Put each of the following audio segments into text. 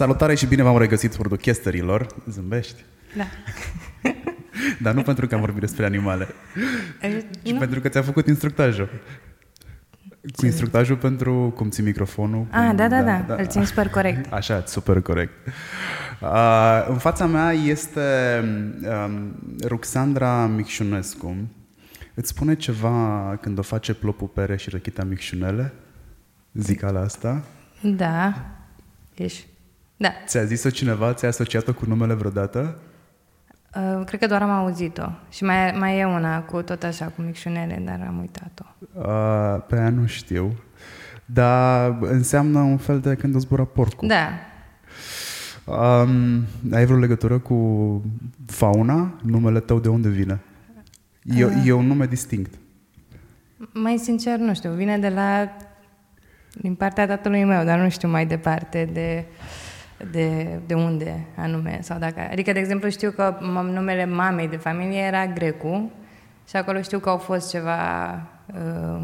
Salutare și bine v-am regăsit podcasterilor. Zâmbești? Da. Dar nu pentru că am vorbit despre animale, ci nu? pentru că ți-a făcut instructajul. Cu instructajul pentru cum ții microfonul. Ah, cum, da, da, da, da. Îl țin super corect. Așa, super corect. Uh, în fața mea este um, Ruxandra Micșunescu. Îți spune ceva când o face Plopu Pere și Răchita Micșunele? Zicala asta? Da. Ești. Da. Ți-a zis-o cineva? Ți-a asociat-o cu numele vreodată? Uh, cred că doar am auzit-o. Și mai, mai e una cu tot așa, cu micșunele, dar am uitat-o. Uh, pe aia nu știu. Dar înseamnă un fel de când o zbura porcul. Da. Um, ai vreo legătură cu fauna? Numele tău de unde vine? E, Uh. e un nume distinct. Mai sincer, nu știu, vine de la... din partea tatălui meu, dar nu știu mai departe de, de, de unde anume. Sau dacă, adică, de exemplu, știu că m- numele mamei de familie era Grecu și acolo știu că au fost ceva uh,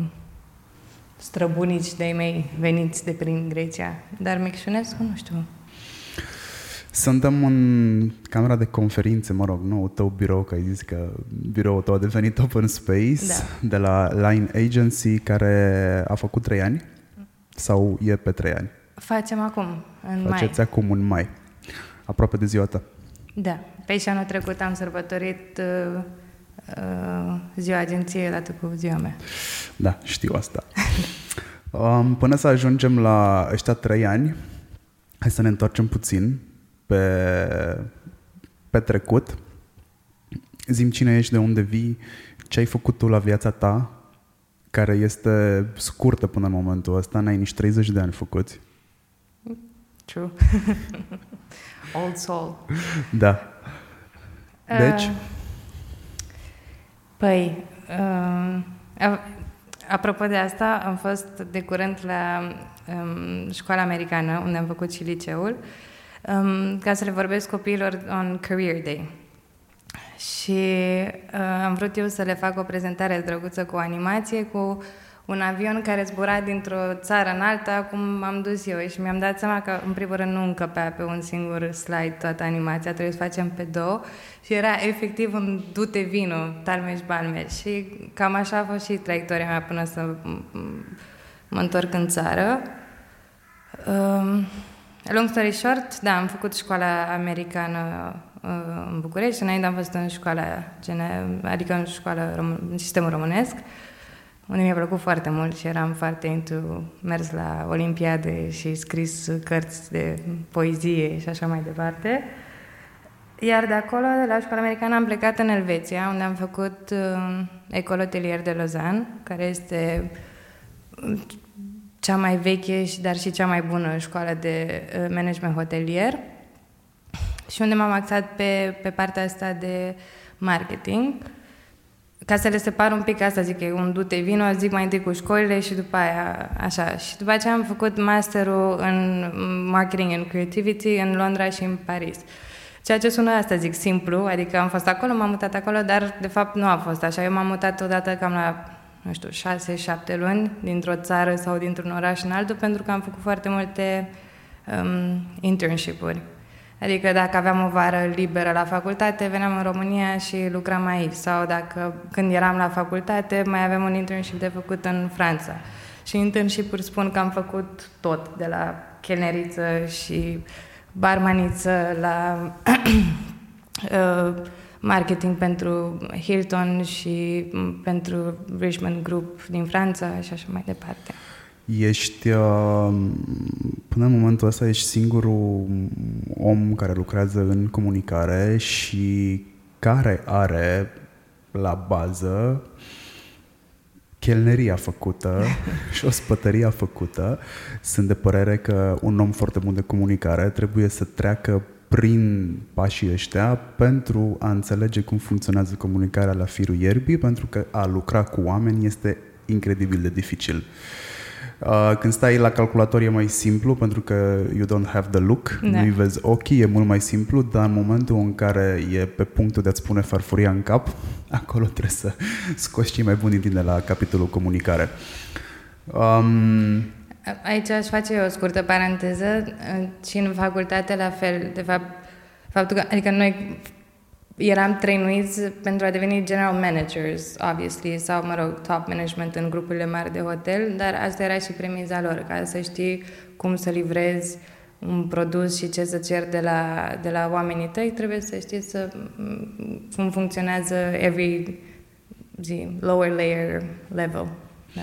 străbunici de-ai mei veniți de prin Grecia. Dar Micșunescu, nu știu. Suntem în camera de conferințe, mă rog, nou tău birou, că ai zis că biroul tău a devenit Open Space Da. de la Line Agency, care a făcut trei ani sau e pe trei ani. Facem acum, în Faceți mai. acum în mai, aproape de ziua ta. Da. Pe și anul trecut am sărbătorit uh, uh, ziua agenției odată cu ziua mea. Da, știu asta. Um, până să ajungem la ăștia trei ani, hai să ne întoarcem puțin pe, pe trecut. Zim cine ești, de unde vii, ce ai făcut tu la viața ta, care este scurtă până în momentul ăsta, n-ai nici 30 de ani făcuți. True. Old soul. Da. Deci, Uh, păi, uh, a- apropo de asta, am fost de curând la um, școala americană, unde am făcut și liceul, um, ca să le vorbesc copiilor on Career Day. Și uh, am vrut eu să le fac o prezentare drăguță cu o animație, cu un avion care zbura dintr-o țară în alta, cum am dus eu. Și mi-am dat seama că, în primul rând, nu încăpea pe un singur slide toată animația, trebuie să facem pe două. Și era efectiv un dute vino, talmeș-balmeș. Și cam așa a fost și traiectoria mea până să m- m- mă întorc în țară. Um, long story short, da, am făcut școala americană uh, în București, înainte am fost în școala, gene, adică în școala, rom- în sistemul românesc, unde mi-a plăcut foarte mult și eram foarte into mers la olimpiade și scris cărți de poezie și așa mai departe. Iar de acolo, de la școala americană, am plecat în Elveția, unde am făcut uh, Ecole Hotelier de Lausanne, care este cea mai veche, și dar și cea mai bună școală de uh, management hotelier și unde m-am axat pe, pe partea asta de marketing. Ca să le separ un pic, asta zic, e un dute vino, zic mai întâi cu școlile și după aia așa. Și după aceea am făcut masterul în marketing and creativity în Londra și în Paris. Ceea ce sună asta, zic, simplu, adică am fost acolo, m-am mutat acolo, dar de fapt nu a fost așa. Eu m-am mutat odată cam la, nu știu, șase, șapte luni dintr-o țară sau dintr-un oraș în altul, pentru că am făcut foarte multe um, internship-uri. Adică dacă aveam o vară liberă la facultate, veneam în România și lucram aici. Sau dacă când eram la facultate, mai aveam un internship de făcut în Franța. Și internship-uri spun că am făcut tot, de la chelneriță și barmaniță la uh, marketing pentru Hilton și m, pentru Richmond Group din Franța și așa mai departe. Ești, uh, până în momentul ăsta, ești singurul om care lucrează în comunicare și care are la bază chelneria făcută și ospătăria făcută. Sunt de părere că un om foarte bun de comunicare trebuie să treacă prin pașii ăștia pentru a înțelege cum funcționează comunicarea la firul ierbii, pentru că a lucra cu oameni este incredibil de dificil. Uh, când stai la calculator e mai simplu pentru că you don't have the look, Da. nu-i vezi ochii, e mult mai simplu, dar în momentul în care e pe punctul de a-ți pune farfuria în cap, acolo trebuie să scoți cei mai buni din tine la capitolul comunicare. Um, Aici aș face o scurtă paranteză și în facultate la fel, de fapt, faptul că, adică noi eram trainuiți pentru a deveni general managers, obviously, sau, mă rog, top management în grupurile mari de hotel, dar asta era și premiza lor, ca să știi cum să livrezi un produs și ce să cer de la, de la oamenii tăi, trebuie să știi să, cum funcționează every zi, lower layer level. Da.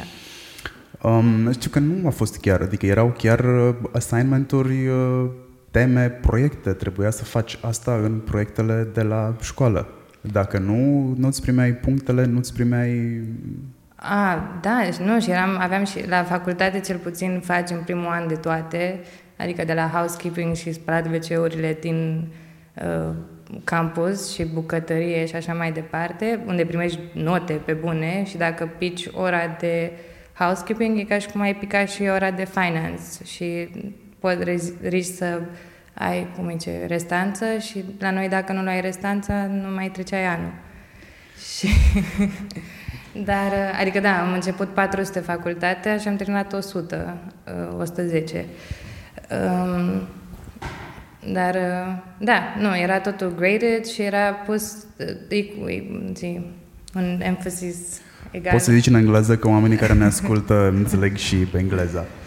Um, știu că nu a fost chiar, adică erau chiar uh, assignment-uri, uh, teme, proiecte. Trebuia să faci asta în proiectele de la școală. Dacă nu, nu-ți primeai punctele, nu-ți primeai... A, da, nu, și eram, aveam și la facultate cel puțin faci în primul an de toate, adică de la housekeeping și spălat wc din uh, campus și bucătărie și așa mai departe, unde primești note pe bune și dacă pici ora de housekeeping, e ca și cum ai pica și ora de finance și poți riști să ai, cum zice, restanță și la noi dacă nu luai restanța, nu mai treceai anul. Și Dar, adică da, am început 400 facultate și am terminat 100, 110. Um, dar, da, nu, era totul graded și era pus zi, un emphasis egal. Poți să zici în engleză că oamenii care ne ascultă înțeleg și pe engleză. Uh,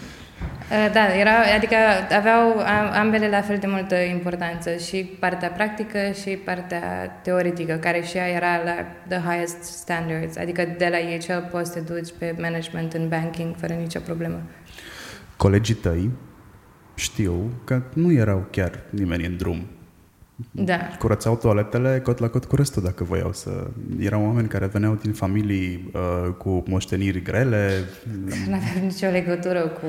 da, era, adică aveau ambele la fel de multă importanță, și partea practică și partea teoretică, care și ea era la the highest standards, adică de la EHL poți să te duci pe management în banking fără nicio problemă. Colegii tăi știu că nu erau chiar nimeni în drum. Da. Curățau toaletele cot la cot cu restul dacă voiau să... Erau oameni care veneau din familii uh, cu moșteniri grele. Nu aveam nicio legătură cu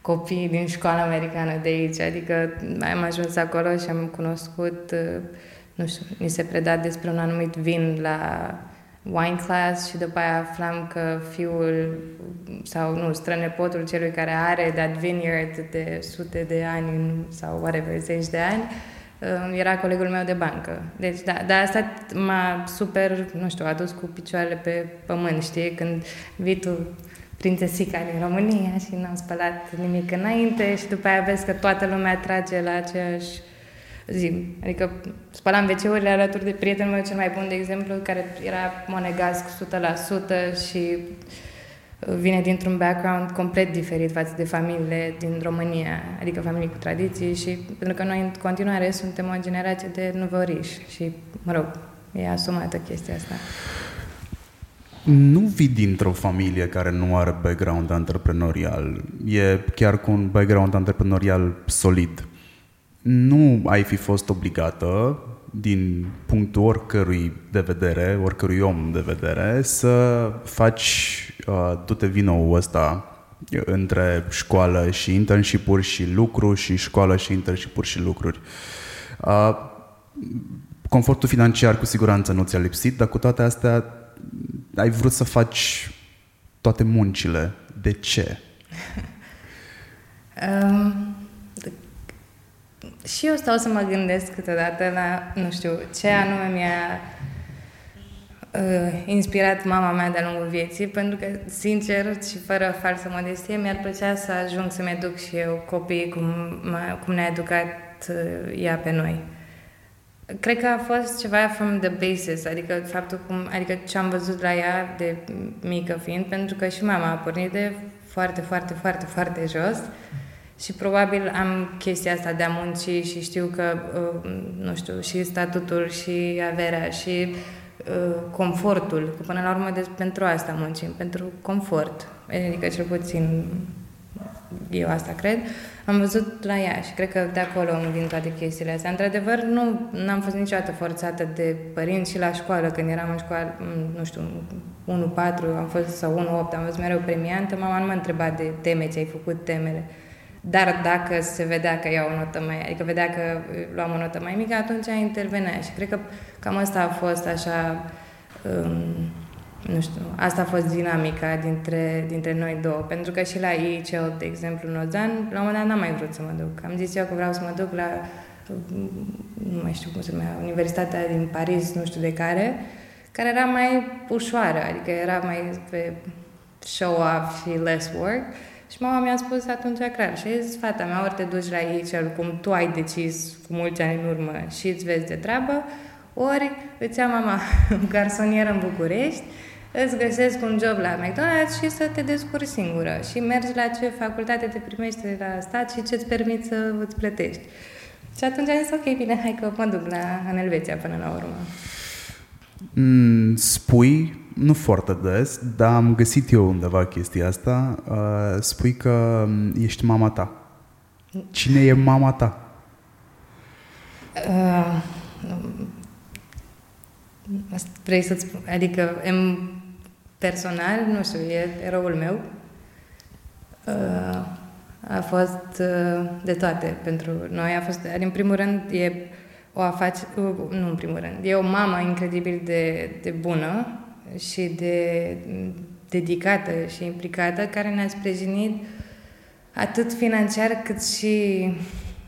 copii din școala americană de aici, adică am ajuns acolo și am cunoscut, uh, nu știu, mi se preda despre un anumit vin la wine class și după aia aflam că fiul sau nu, strănepotul celui care are that vineyard de sute de ani sau whatever, zeci de ani, uh, era colegul meu de bancă. Deci, da, dar asta m-a super, nu știu, adus cu picioarele pe pământ, știi? Când vii tu prințesica din România și n-am spălat nimic înainte și după aia vezi că toată lumea trage la aceeași zi. Adică spălam wc alături de prietenul meu cel mai bun, de exemplu, care era monegasc 100% și vine dintr-un background complet diferit față de familiile din România, adică familii cu tradiții și pentru că noi în continuare suntem o generație de nuvoriși și, mă rog, e asumată chestia asta. Nu vii dintr-o familie care nu are background antreprenorial. E chiar cu un background antreprenorial solid. Nu ai fi fost obligată, din punctul oricărui de vedere, oricărui om de vedere, să faci uh, du-te vino ăsta între școală și internship și lucru și școală și internship și lucruri. Uh, confortul financiar cu siguranță nu ți-a lipsit, dar cu toate astea ai vrut să faci toate muncile. De ce? um, și eu stau să mă gândesc câteodată la, nu știu, ce anume mi-a uh, inspirat mama mea de-a lungul vieții, pentru că, sincer și fără falsă modestie, mi-ar plăcea să ajung să-mi educ și eu copiii cum, cum ne-a educat uh, ea pe noi. Cred că a fost ceva from the basis, adică faptul cum, adică ce am văzut la ea de mică fiind, pentru că și mama a pornit de foarte, foarte, foarte, foarte jos și probabil am chestia asta de a munci și știu că, uh, nu știu, și statutul și averea și uh, confortul, că până la urmă de, pentru asta muncim, pentru confort, adică cel puțin eu asta cred, am văzut la ea și cred că de acolo îmi vin toate chestiile astea. Într-adevăr, nu am fost niciodată forțată de părinți și la școală, când eram în școală, nu știu, 1-4 am fost, sau 1-8, am fost mereu premiantă, mama nu m-a întrebat de teme, ți-ai făcut temele. Dar dacă se vedea că iau o notă mai, adică vedea că luam o notă mai mică, atunci intervenea și cred că cam asta a fost așa um, nu știu, asta a fost dinamica dintre, dintre noi două. Pentru că și la ICL, de exemplu, în Ozan, la un moment dat n-am mai vrut să mă duc. Am zis eu că vreau să mă duc la, nu mai știu cum se numea, Universitatea din Paris, nu știu de care, care era mai ușoară, adică era mai pe show-off și less work. Și mama mi-a spus atunci clar, și zis, fata mea, ori te duci la aici, cum tu ai decis cu mulți ani în urmă și îți vezi de treabă, ori îți ia mama garsonieră în București, îți găsesc un job la McDonald's și să te descurci singură și mergi la ce facultate te primește la stat și ce-ți permit să îți plătești. Și atunci am zis, ok, bine, hai că mă duc la, în Elveția până la urmă. Mm, spui, nu foarte des, dar am găsit eu undeva chestia asta, uh, spui că mm, ești mama ta. Cine e mama ta? Uh, vrei să-ți spun, adică em, personal, nu știu, e eroul meu. Uh, a fost uh, de toate pentru noi. A fost, în primul rând, e o afacere, nu în primul rând, e o mamă incredibil de, de bună și de dedicată și implicată, care ne-a sprijinit atât financiar cât și,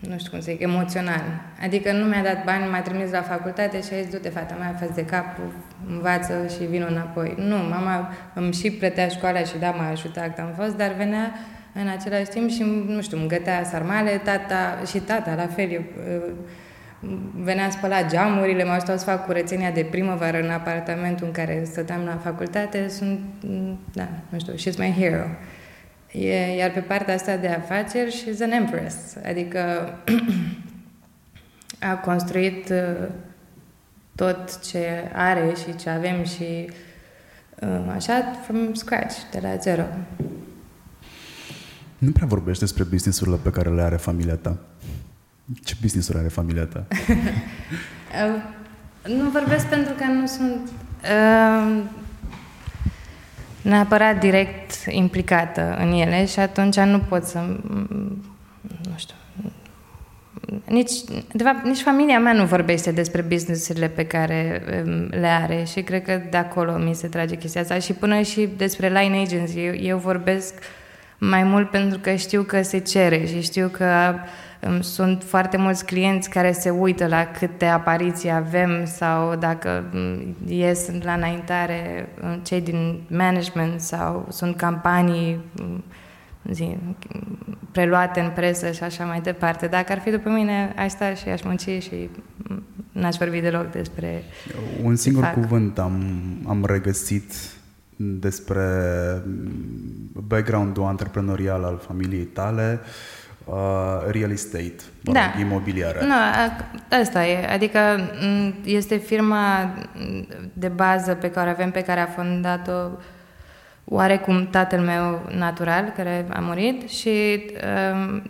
nu știu cum să zic, emoțional. Adică nu mi-a dat bani, m-a trimis la facultate și a zis, du-te, fata mea, fă de cap, învață și vin înapoi. Nu, mama îmi și plătea școala și da, m-a ajutat cât am fost, dar venea în același timp și, nu știu, îmi gătea sarmale, tata, și tata, la fel, eu, venea spăla geamurile, m-a ajutat să fac curățenia de primăvară în apartamentul în care stăteam la facultate, sunt, da, nu știu, she's my hero. E, iar pe partea asta de afaceri, she's an empress, adică a construit uh, tot ce are și ce avem și uh, așa, from scratch, de la zero. Nu prea vorbești despre businessurile pe care le are familia ta. Ce business-uri are familia ta? nu vorbesc pentru că nu sunt uh, neapărat direct implicată în ele și atunci nu pot să... Nu știu. Nici, de fapt, nici familia mea nu vorbește despre businessurile pe care um, le are și cred că de acolo mi se trage chestia asta și până și despre line agency. Eu, eu vorbesc mai mult pentru că știu că se cere și știu că uh, sunt foarte mulți clienți care se uită la câte apariții avem sau dacă mm, ies la înaintare mm, cei din management sau sunt campanii mm, zi, preluate în presă și așa mai departe. Dacă ar fi după mine, aș sta și aș munci și n-aș vorbi deloc despre Un singur cuvânt am, am regăsit despre background-ul antreprenorial al familiei tale, uh, uh, real estate, mă da. rog, imobiliară. Nu, asta e. Adică este firma de bază pe care avem, pe care a fondat-o oarecum tatăl meu natural, care a murit și um,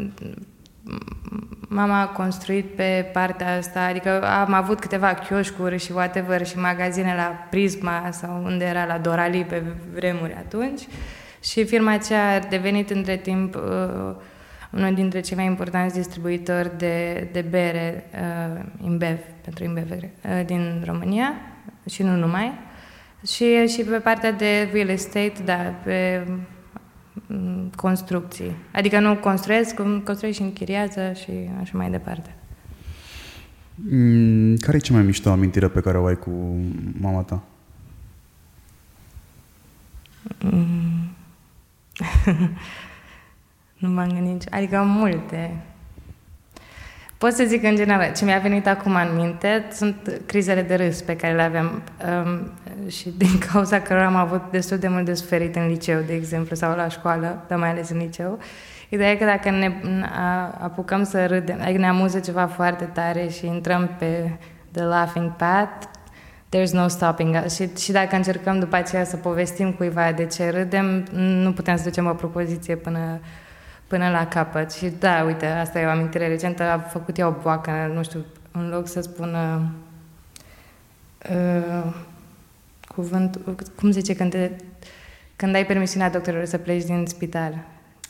mama a construit pe partea asta, adică am avut câteva chioșcuri și whatever și magazine la Prisma sau unde era la Dorali pe vremuri atunci și firma aceea a devenit între timp uh, unul dintre cei mai importanți distribuitori de, de bere uh, InBev, pentru InBev uh, din România și nu numai. Și, și pe partea de real estate, da, pe um, construcții. Adică nu construiesc, construiesc și închiriază și așa mai departe. Mm, care e cea mai mișto amintire pe care o ai cu mama ta? Mm. Nu m-am gândit nici... Adică am multe. Pot să zic în general, ce mi-a venit acum în minte sunt crizele de râs pe care le aveam um, și din cauza că am avut destul de mult de suferit în liceu, de exemplu, sau la școală, dar mai ales în liceu. Ideea e că dacă ne apucăm să râdem, adică ne amuză ceva foarte tare și intrăm pe the laughing path, there's no stopping us. Și, și dacă încercăm după aceea să povestim cuiva de ce râdem, nu putem să ducem o propoziție până până la capăt. Și da, uite, asta e o amintire recentă, a făcut ea o boacă, nu știu, în loc să spună uh, cuvânt, cum zice, când, te, când ai permisiunea doctorilor să pleci din spital.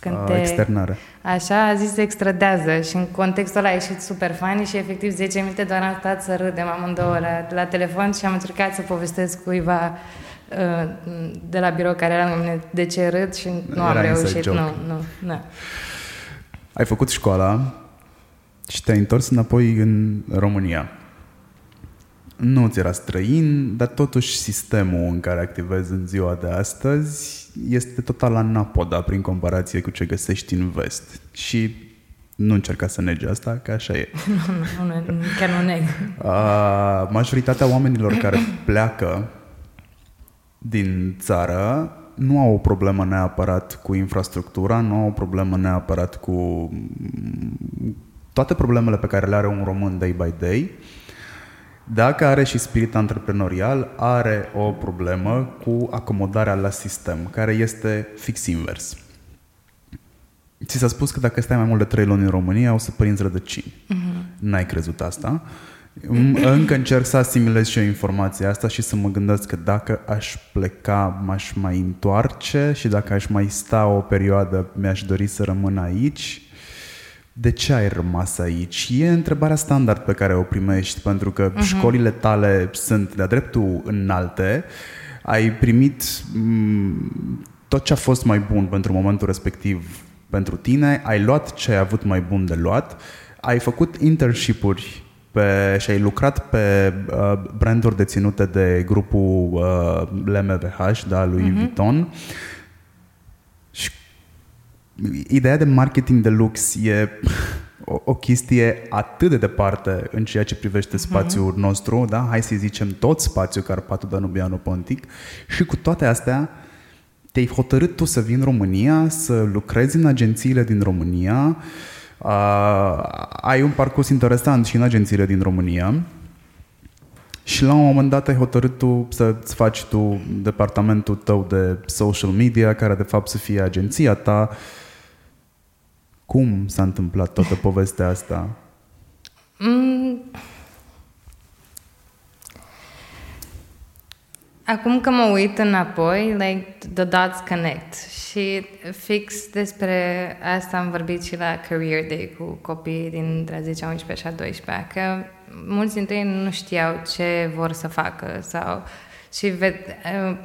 Când a, te, externare. Așa, a zis extradează și în contextul ăla a ieșit super funny și efectiv 10 minute doar am stat să râdem amândouă la, la telefon și am încercat să povestesc cuiva Uh, de la birou care era mine de ce râd și nu era am reușit. Nu, nu, nu. Ai făcut școala și te-ai întors înapoi în România. nu ți era străin, dar totuși sistemul în care activezi în ziua de astăzi este total anapoda prin comparație cu ce găsești în vest. Și nu încerca să negi asta, că așa e. nu, nu, nu, chiar nu neg. Uh, majoritatea oamenilor care pleacă din țară nu au o problemă neapărat cu infrastructura, nu au o problemă neapărat cu toate problemele pe care le are un român day by day. Dacă are și spirit antreprenorial, are o problemă cu acomodarea la sistem, care este fix invers. Ți s-a spus că dacă stai mai mult de 3 luni în România, o să părinți rădăcini. Uh-huh. N-ai crezut asta. Încă încerc să asimilez și eu informația asta și să mă gândesc că dacă aș pleca, m-aș mai întoarce și dacă aș mai sta o perioadă, mi-aș dori să rămân aici. De ce ai rămas aici? E întrebarea standard pe care o primești, pentru că uh-huh. școlile tale sunt de-a dreptul înalte, ai primit m- tot ce a fost mai bun pentru momentul respectiv pentru tine, ai luat ce ai avut mai bun de luat, ai făcut internship-uri pe, și ai lucrat pe uh, branduri deținute de grupul uh, LMVH, da, lui uh-huh. Vuitton. Și ideea de marketing de lux e o, o chestie atât de departe în ceea ce privește mhm. spațiul uh-huh. nostru, da? hai să zicem tot spațiul Carpatul Danubiano Pontic și cu toate astea te-ai hotărât tu să vii în România, să lucrezi în agențiile din România, uh, ai un parcurs interesant și în agențiile din România și la un moment dat ai hotărât tu să-ți faci tu departamentul tău de social media, care de fapt să fie agenția ta. Cum s-a întâmplat toată povestea asta? Mm. Acum că mă uit înapoi, like, the dots connect. Și fix despre asta am vorbit și la Career Day cu copiii din 10, 11 și a 12 că mulți dintre ei nu știau ce vor să facă sau și ved, uh,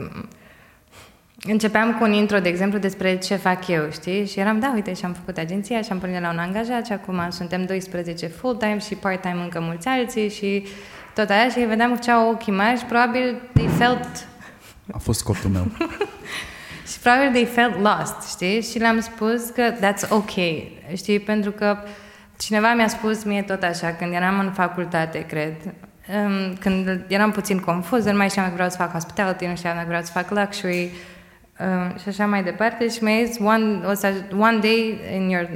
începeam cu un intro, de exemplu, despre ce fac eu, știi? Și eram, da, uite, și-am făcut agenția și am pornit la un angajat și acum suntem 12 full-time și part-time încă mulți alții și tot aia și vedeam ce au ochii mari și probabil they felt... A fost scotul meu. și probabil they felt lost, știi? Și le-am spus că that's ok, știi? Pentru că cineva mi-a spus mie tot așa, când eram în facultate, cred, um, când eram puțin confuz, nu mai știam dacă vreau să fac hospitality, nu știam dacă vreau să fac luxury, um, și așa mai departe și mi-a zis one, o să, one day in your,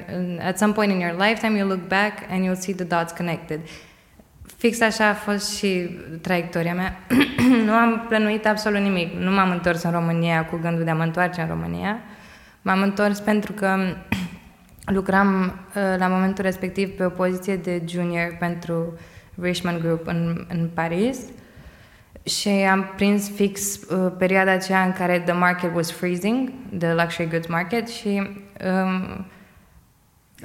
at some point in your lifetime you'll look back and you'll see the dots connected Fix așa a fost și traiectoria mea. nu am plănuit absolut nimic. Nu m-am întors în România cu gândul de a mă întoarce în România. M-am întors pentru că lucram uh, la momentul respectiv pe o poziție de junior pentru Richmond Group în, în Paris și am prins fix uh, perioada aceea în care the market was freezing, the luxury goods market și um,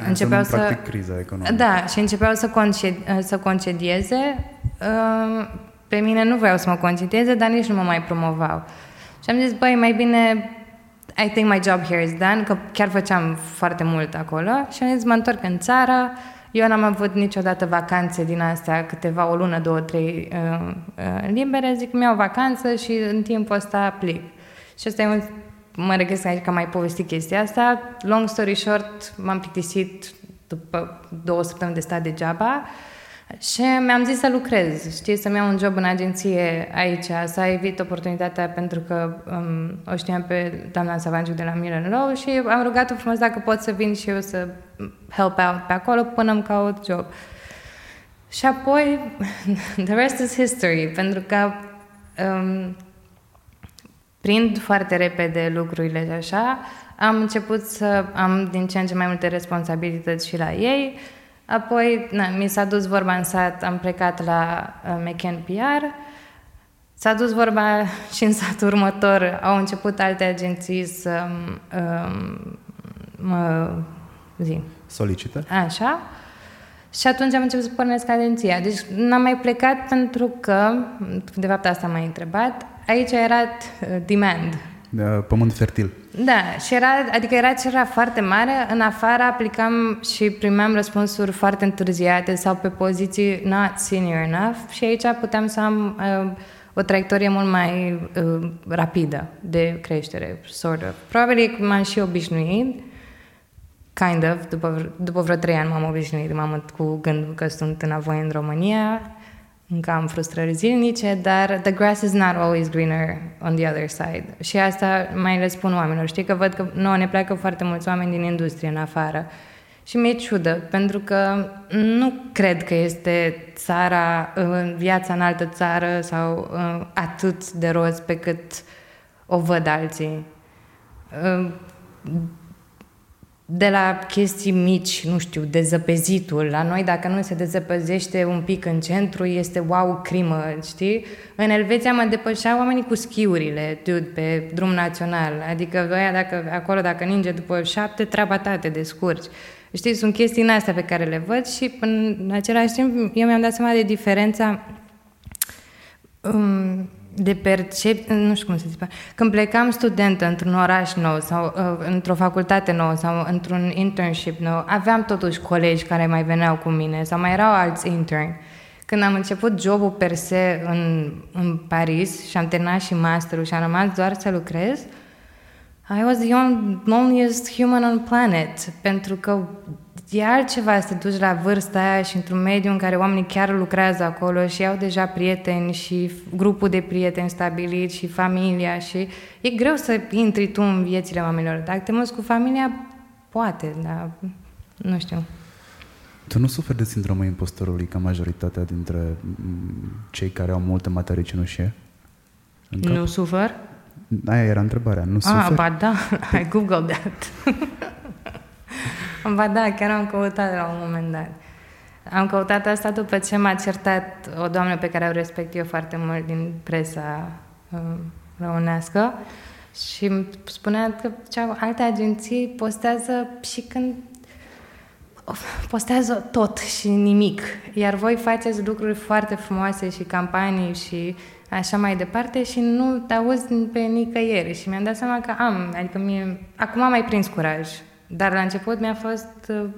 începeau să... Practic criza economică. Da, și începeau să, concedi, să concedieze. Uh, pe mine nu vreau să mă concedieze, dar nici nu mă mai promovau. Și am zis, băi, mai bine I think my job here is done, că chiar făceam foarte mult acolo și am zis, mă întorc în țară, eu n-am avut niciodată vacanțe din astea, câteva, o lună, două, trei uh, uh, libere, zic, mi-au vacanță și în timpul ăsta plic. Și asta e un mă regăsesc aici că am mai povestit chestia asta. Long story short, m-am plictisit după două săptămâni de stat degeaba și mi-am zis să lucrez, știi, să-mi iau un job în agenție aici, să evit oportunitatea pentru că um, o știam pe doamna Savanciu de la Milan Law și am rugat-o frumos dacă pot să vin și eu să help out pe acolo până îmi caut job. Și apoi, the rest is history, pentru că um, prind foarte repede lucrurile și așa, am început să am din ce în ce mai multe responsabilități și la ei. Apoi na, mi s-a dus vorba în sat, am plecat la uh, McCann PR. S-a dus vorba și în satul următor. Au început alte agenții să um, mă zi. Solicită? Așa. Și atunci am început să pornesc agenția. Deci n-am mai plecat pentru că, de fapt asta m-ai întrebat, aici era uh, demand. Pământ fertil. Da, și era, adică era cererea foarte mare, în afară aplicam și primeam răspunsuri foarte întârziate sau pe poziții not senior enough și aici puteam să am uh, o traiectorie mult mai uh, rapidă de creștere, sort of. Probabil m-am și obișnuit, kind of, după, după vreo trei ani m-am obișnuit m-am cu gândul că sunt înapoi în România, încă am frustrări zilnice, dar the grass is not always greener on the other side. Și asta mai le spun oamenilor. Știi că văd că nouă ne pleacă foarte mulți oameni din industrie în afară. Și mi-e ciudă, pentru că nu cred că este țara, viața în altă țară sau uh, atât de roz pe cât o văd alții uh, de la chestii mici, nu știu, dezăpezitul. La noi, dacă nu se dezăpăzește un pic în centru, este wow, crimă, știi? În Elveția mă depășeau oamenii cu schiurile, dude, pe drum național. Adică, aia, dacă, acolo, dacă ninge după șapte, treaba ta te descurci. Știi, sunt chestii în astea pe care le văd și în același timp eu mi-am dat seama de diferența um, de percep, nu știu cum să zic, când plecam studentă într-un oraș nou sau uh, într-o facultate nouă sau într-un internship nou, aveam totuși colegi care mai veneau cu mine sau mai erau alți interni. Când am început jobul per se în, în Paris și am terminat și masterul și am rămas doar să lucrez, I was the loneliest human on planet, pentru că e altceva să te duci la vârsta aia și într-un mediu în care oamenii chiar lucrează acolo și au deja prieteni și grupul de prieteni stabilit și familia și e greu să intri tu în viețile oamenilor. Dacă te muți cu familia, poate, dar nu știu. Tu nu suferi de sindromul impostorului ca majoritatea dintre cei care au multe materii cenușie? Nu sufăr? Aia era întrebarea. Nu suferi? Ah, ba da, I googled that. Ba da, chiar am căutat la un moment dat. Am căutat asta după ce m-a certat o doamnă pe care o respect eu foarte mult din presa uh, românească și îmi spunea că cea, alte agenții postează și când postează tot și nimic, iar voi faceți lucruri foarte frumoase și campanii și așa mai departe și nu te auzi pe nicăieri. Și mi-am dat seama că am, adică mie, acum am mai prins curaj dar la început mi-a fost uh,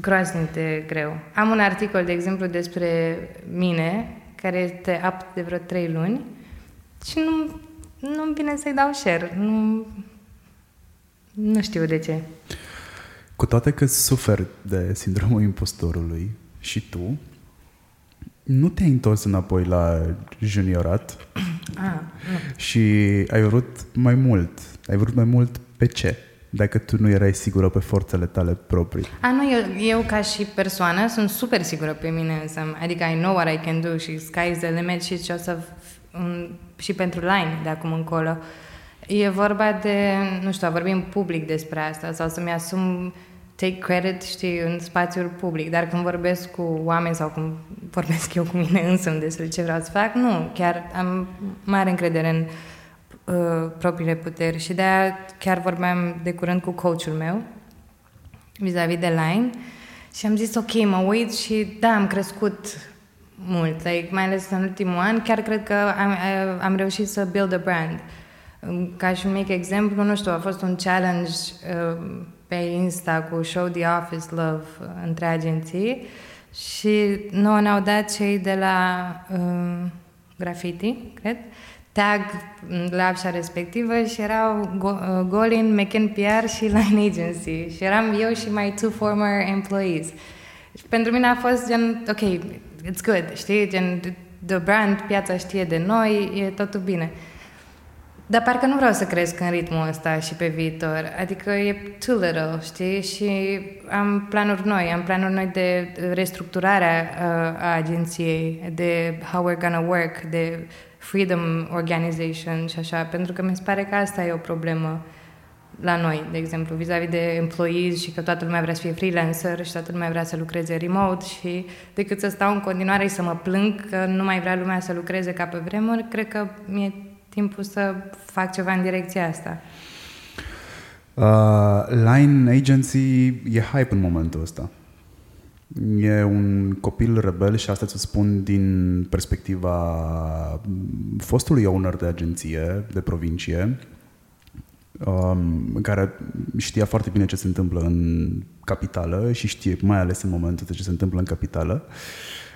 groaznic de greu. Am un articol, de exemplu, despre mine, care este apt de vreo trei luni și nu, nu-mi vine să-i dau share. Nu, nu știu de ce. Cu toate că suferi de sindromul impostorului și tu, nu te-ai întors înapoi la juniorat ah, nu. și ai vrut mai mult. Ai vrut mai mult pe ce? Dacă tu nu erai sigură pe forțele tale proprii? A, nu, eu, eu ca și persoană sunt super sigură pe mine însă. Adică I know what I can do și sky is the limit și ce o să... Um, și pentru line de acum încolo. E vorba de, nu știu, a vorbim public despre asta sau să-mi asum take credit, știi, în spațiul public. Dar când vorbesc cu oameni sau când vorbesc eu cu mine însă despre ce vreau să fac, nu, chiar am mare încredere în uh, propriile puteri și de-aia chiar vorbeam de curând cu coachul meu vis-a-vis de line și am zis ok, mă uit și da, am crescut mult, like, mai ales în ultimul an, chiar cred că am, am reușit să build a brand. Ca și un mic exemplu, nu știu, a fost un challenge uh, pe Insta cu Show the Office Love uh, între agenții și nouă ne-au dat cei de la uh, Graffiti, cred, tag la apșa respectivă și erau uh, Golin, McKin PR și Line Agency și eram eu și my two former employees. Și pentru mine a fost gen, ok, it's good, știi, gen, the brand, piața știe de noi, e totul bine. Dar parcă nu vreau să cresc în ritmul ăsta și pe viitor. Adică e too little, știi? Și am planuri noi. Am planuri noi de restructurare a, a agenției, de how we're gonna work, de Freedom Organization și așa, pentru că mi se pare că asta e o problemă la noi, de exemplu, vis-a-vis de employees și că toată lumea vrea să fie freelancer și toată lumea vrea să lucreze remote și decât să stau în continuare și să mă plâng că nu mai vrea lumea să lucreze ca pe vremuri, cred că mi-e timpul să fac ceva în direcția asta. Uh, Line Agency e hype în momentul ăsta. E un copil rebel și asta ți spun din perspectiva fostului owner de agenție, de provincie, um, care știa foarte bine ce se întâmplă în capitală și știe mai ales în momentul de ce se întâmplă în capitală.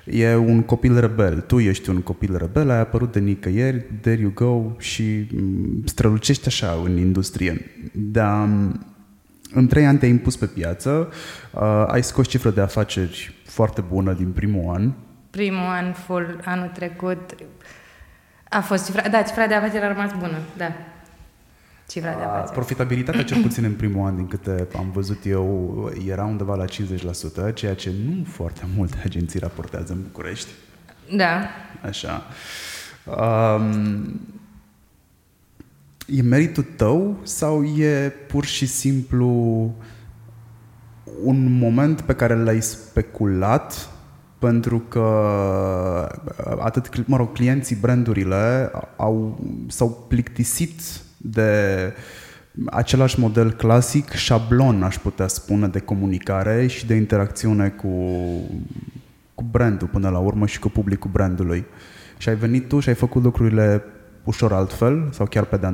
E un copil rebel. Tu ești un copil rebel, ai apărut de nicăieri, there you go și mm, strălucești așa în industrie. Dar în trei ani te-ai impus pe piață, uh, ai scos cifră de afaceri foarte bună din primul an. Primul an full, anul trecut, a fost cifra, da, cifra de afaceri a rămas bună, da. Cifra de afaceri. Profitabilitatea, cel puțin în primul an, din câte am văzut eu, era undeva la 50%, ceea ce nu foarte multe agenții raportează în București. Da. Așa. Um, e meritul tău sau e pur și simplu un moment pe care l-ai speculat pentru că atât, mă rog, clienții, brandurile au, s-au plictisit de același model clasic, șablon, aș putea spune, de comunicare și de interacțiune cu, cu brandul până la urmă și cu publicul brandului. Și ai venit tu și ai făcut lucrurile ușor altfel sau chiar pe de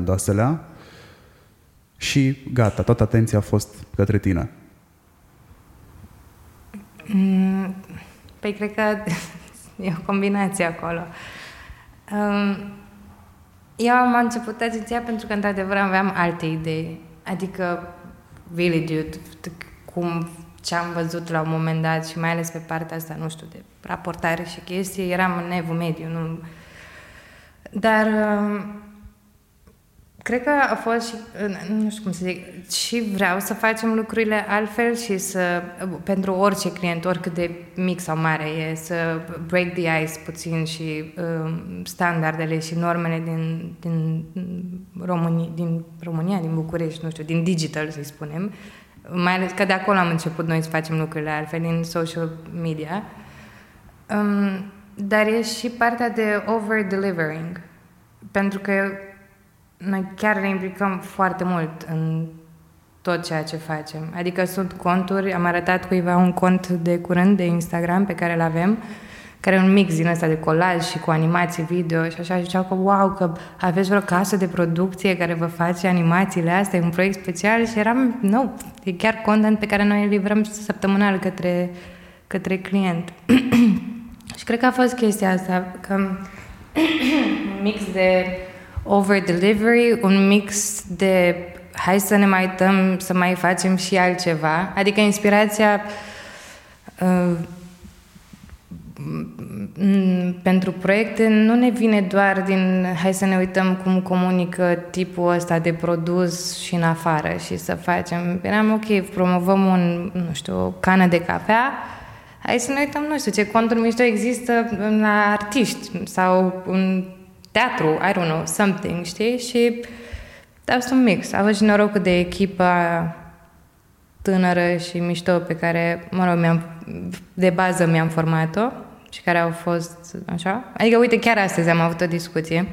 și gata, toată atenția a fost către tine. Mm, păi cred că e o combinație acolo. Um, eu am început agenția pentru că, într-adevăr, aveam alte idei. Adică, really, dude, cum ce am văzut la un moment dat și mai ales pe partea asta, nu știu, de raportare și chestii, eram în evul mediu, nu... Dar um, cred că a fost și, nu știu cum să zic, și vreau să facem lucrurile altfel și să, pentru orice client, oricât de mic sau mare e, să break the ice puțin și um, standardele și normele din, din, România, din România, din București, nu știu, din digital, să-i spunem, mai ales că de acolo am început noi să facem lucrurile altfel, din social media. Um, dar e și partea de over-delivering. Pentru că noi chiar ne implicăm foarte mult în tot ceea ce facem. Adică sunt conturi, am arătat cuiva un cont de curând de Instagram pe care îl avem, care e un mix din ăsta de colaj și cu animații video și așa, și ziceau că wow, că aveți vreo casă de producție care vă face animațiile astea, e un proiect special și eram, nu, no, e chiar content pe care noi îl livrăm săptămânal către, către client. și cred că a fost chestia asta, că un mix de over-delivery, un mix de hai să ne mai uităm să mai facem și altceva. Adică inspirația uh, pentru proiecte nu ne vine doar din hai să ne uităm cum comunică tipul ăsta de produs și în afară și să facem. Eram ok, promovăm un, nu știu, o cană de cafea, hai să ne uităm, nu știu, ce conturi mișto există la artiști sau un teatru, I don't know, something, știi? Și a fost un mix. A fost și norocul de echipa tânără și mișto pe care, mă rog, mi-am, de bază mi-am format-o și care au fost așa. Adică, uite, chiar astăzi am avut o discuție,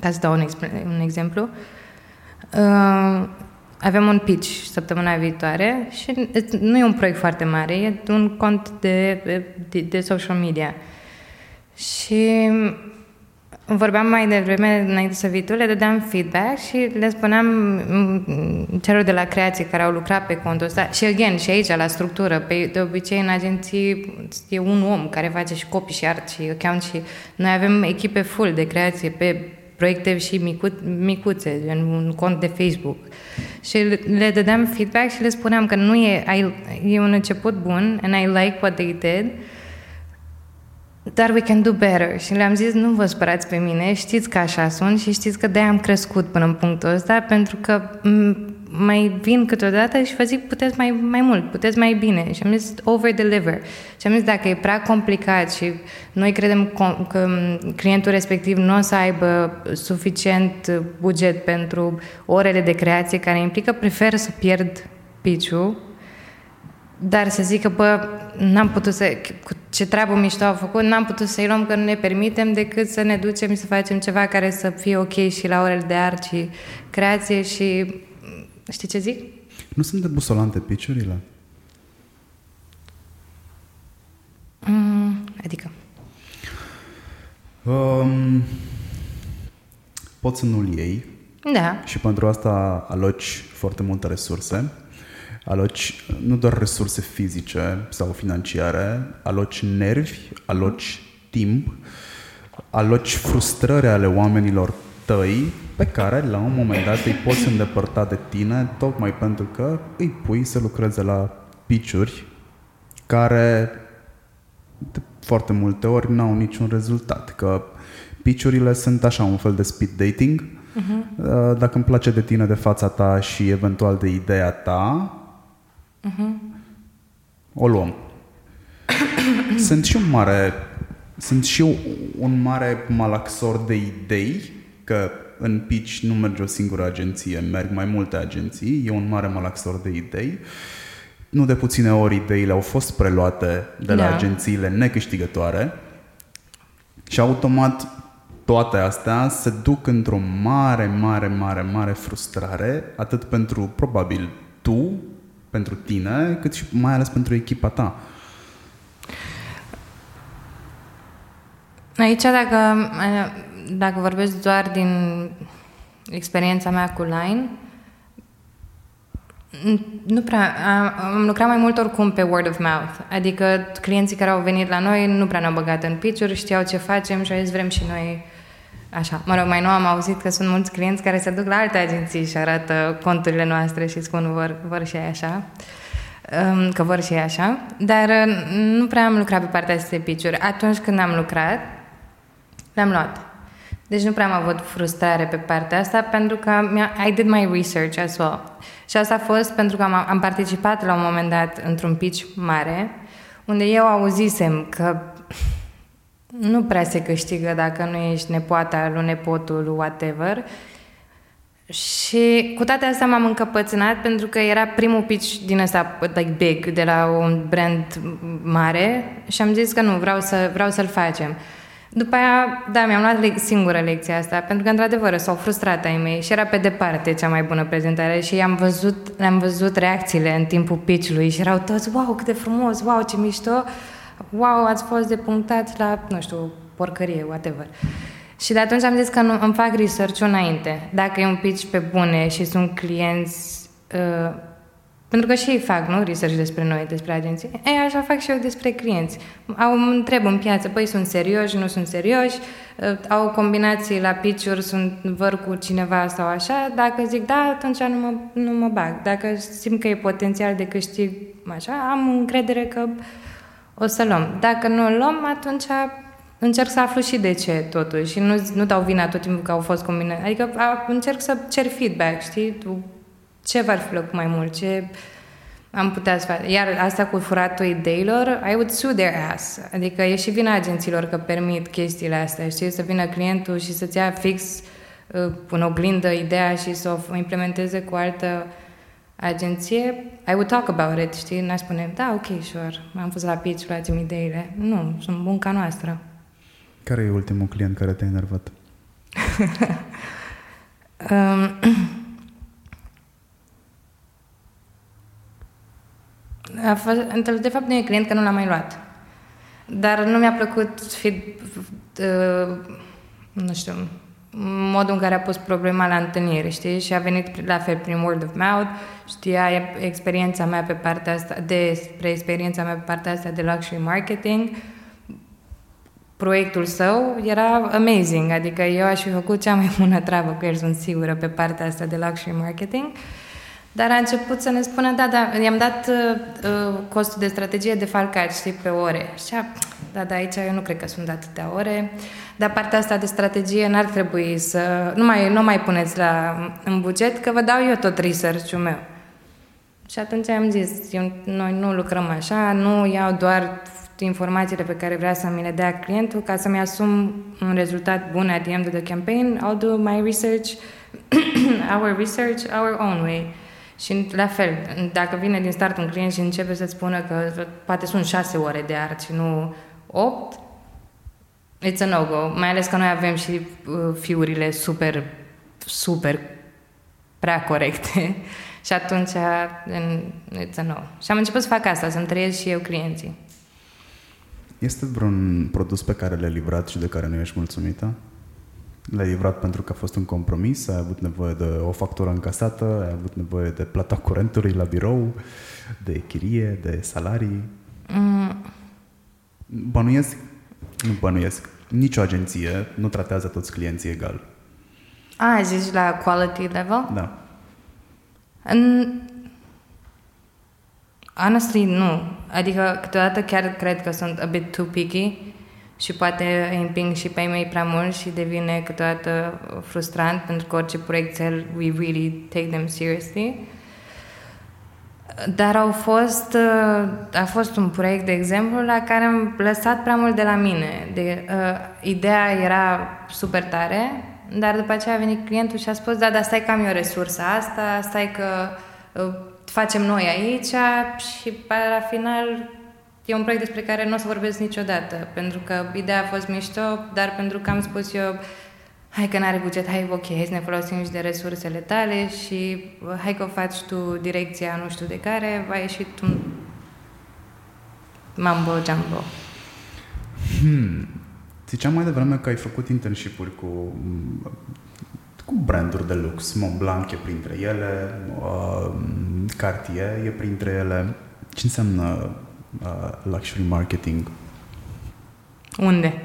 ca să dau un, un exemplu. Uh, avem un pitch săptămâna viitoare și nu e un proiect foarte mare, e un cont de, de, de social media. Și vorbeam mai devreme, înainte să vii tu, le dădeam feedback și le spuneam mm, celor de la creație care au lucrat pe contul ăsta și, again, și aici, la structură, pe, de obicei în agenții e un om care face și copii și art și account și noi avem echipe full de creație pe proiecte și micu, micuțe, în un cont de Facebook. Și le dădeam feedback și le spuneam că nu e, e un început bun and I like what they did, dar we can do better. Și le-am zis, nu vă spărați pe mine, știți că așa sunt și știți că de-aia am crescut până în punctul ăsta, pentru că mai vin câteodată și vă zic, puteți mai, mai mult, puteți mai bine. Și am zis, over-deliver. Și am zis, dacă e prea complicat și noi credem că clientul respectiv nu o să aibă suficient buget pentru orele de creație care implică, prefer să pierd piciu dar să zic că, bă, n-am putut să, cu ce treabă mișto au făcut, n-am putut să-i luăm că nu ne permitem decât să ne ducem și să facem ceva care să fie ok și la orele de art și creație și, știi ce zic? Nu sunt de busolante piciurile? Mm, adică? Um, poți să nu-l iei, Da. Și pentru asta aloci foarte multe resurse. Aloci nu doar resurse fizice sau financiare, aloci nervi, aloci timp, aloci frustrări ale oamenilor tăi pe care la un moment dat îi poți îndepărta de tine tocmai pentru că îi pui să lucreze la piciuri care de foarte multe ori n-au niciun rezultat. Că piciurile sunt așa un fel de speed dating. Uh-huh. Dacă îmi place de tine, de fața ta și eventual de ideea ta, uh-huh. o luăm. sunt și un mare sunt și eu un mare malaxor de idei, că în pitch nu merge o singură agenție, merg mai multe agenții, e un mare malaxor de idei. Nu de puține ori ideile au fost preluate de la da. agențiile necâștigătoare și automat toate astea se duc într-o mare, mare, mare, mare frustrare, atât pentru, probabil, tu, pentru tine, cât și mai ales pentru echipa ta. Aici, dacă, dacă vorbesc doar din experiența mea cu Line, nu prea, am lucrat mai mult oricum pe word of mouth, adică clienții care au venit la noi nu prea ne-au băgat în pitch știau ce facem și au zis vrem și noi așa. Mă rog, mai nou am auzit că sunt mulți clienți care se duc la alte agenții și arată conturile noastre și spun vor, vor și așa, um, că vor și așa, dar uh, nu prea am lucrat pe partea asta de pitch Atunci când am lucrat, le-am luat. Deci nu prea am avut frustrare pe partea asta pentru că I did my research as well. Și asta a fost pentru că am, am participat la un moment dat într-un pitch mare unde eu auzisem că nu prea se câștigă dacă nu ești nepoata lui nepotul, whatever. Și cu toate astea m-am încăpățânat pentru că era primul pitch din ăsta, like big, de la un brand mare și am zis că nu, vreau, să, vreau să-l facem. După aia, da, mi-am luat le- singură lecția asta, pentru că, într-adevăr, s-au frustrat ai mei și era pe departe cea mai bună prezentare și am văzut, le-am văzut reacțiile în timpul pitch-ului și erau toți, wow, cât de frumos, wow, ce mișto, wow, ați fost depunctați la, nu știu, porcărie, whatever. Și de atunci am zis că nu, îmi fac research înainte. Dacă e un pitch pe bune și sunt clienți uh, pentru că și ei fac, nu, research despre noi, despre agenții. Ei, așa fac și eu despre clienți. Au întreb în piață, păi sunt serioși, nu sunt serioși, uh, au combinații la pitch sunt văr cu cineva sau așa, dacă zic da, atunci nu mă, nu mă bag. Dacă simt că e potențial de câștig, așa, am încredere că o să luăm. Dacă nu o luăm, atunci încerc să aflu și de ce, totuși. Și nu, nu dau vina tot timpul că au fost combinații. Adică a, încerc să cer feedback, știi? Ce v-ar fi plăcut mai mult, ce am putea să fac. Iar asta cu furatul ideilor, I would sue their ass. Adică e și vina agenților că permit chestiile astea, știi, să vină clientul și să-ți ia fix uh, în oglindă ideea și să o implementeze cu altă agenție, I would talk about it, știi? N-aș spune, da, ok, sure, am fost la pitch, luați-mi ideile. Nu, sunt bunca noastră. Care e ultimul client care te-a enervat? um, A fost, de fapt, nu e client, că nu l-am mai luat. Dar nu mi-a plăcut fi, uh, nu știu, modul în care a pus problema la întâlnire, știi? Și a venit la fel prin word of mouth, știa experiența mea pe partea asta, despre experiența mea pe partea asta de luxury marketing. Proiectul său era amazing, adică eu aș fi făcut cea mai bună treabă cu el, sunt sigură, pe partea asta de luxury marketing. Uh, dar a început să ne spună, da, da, i-am dat uh, uh costul de strategie de falcat, știi, pe ore. Și a, da, da, aici eu nu cred că sunt atâtea ore, dar partea asta de strategie n-ar trebui să... Nu mai, nu mai puneți la, în buget, că vă dau eu tot research-ul meu. Și atunci am zis, eu, noi nu lucrăm așa, nu iau doar informațiile pe care vrea să mi le dea clientul ca să-mi asum un rezultat bun at the end of the campaign. I'll do my research, our research, our own way. Și la fel, dacă vine din start un client și începe să-ți spună că poate sunt șase ore de art și nu opt, it's a no-go. Mai ales că noi avem și uh, fiurile super, super prea corecte. și atunci it's a no. Și am început să fac asta, să-mi trăiesc și eu clienții. Este vreun produs pe care le-ai livrat și de care nu ești mulțumită? Le-ai livrat pentru că a fost un compromis, ai avut nevoie de o factură încasată, ai avut nevoie de plata curentului la birou, de chirie, de salarii. Mm. Bănuiesc, nu bănuiesc, nicio agenție nu tratează toți clienții egal. A, zici la quality level? Da. În... Honestly, nu. Adică câteodată chiar cred că sunt a bit too picky și poate îi împing și pe ei mei prea mult și devine câteodată frustrant pentru că orice proiect we really take them seriously. Dar au fost, a fost un proiect, de exemplu, la care am lăsat prea mult de la mine. De, uh, ideea era super tare, dar după aceea a venit clientul și a spus, da, dar stai că am eu resursa asta, stai că uh, facem noi aici și la final e un proiect despre care nu o să vorbesc niciodată, pentru că ideea a fost mișto, dar pentru că am spus eu, hai că n-are buget, hai, ok, hai să ne folosim și de resursele tale și uh, hai că o faci tu direcția nu știu de care, va ieși un mambo jumbo. Hmm. Ziceam mai devreme că ai făcut internship-uri cu, cu branduri de lux. Montblanc e printre ele, uh, Cartier e printre ele. Ce înseamnă uh, luxury marketing? Unde?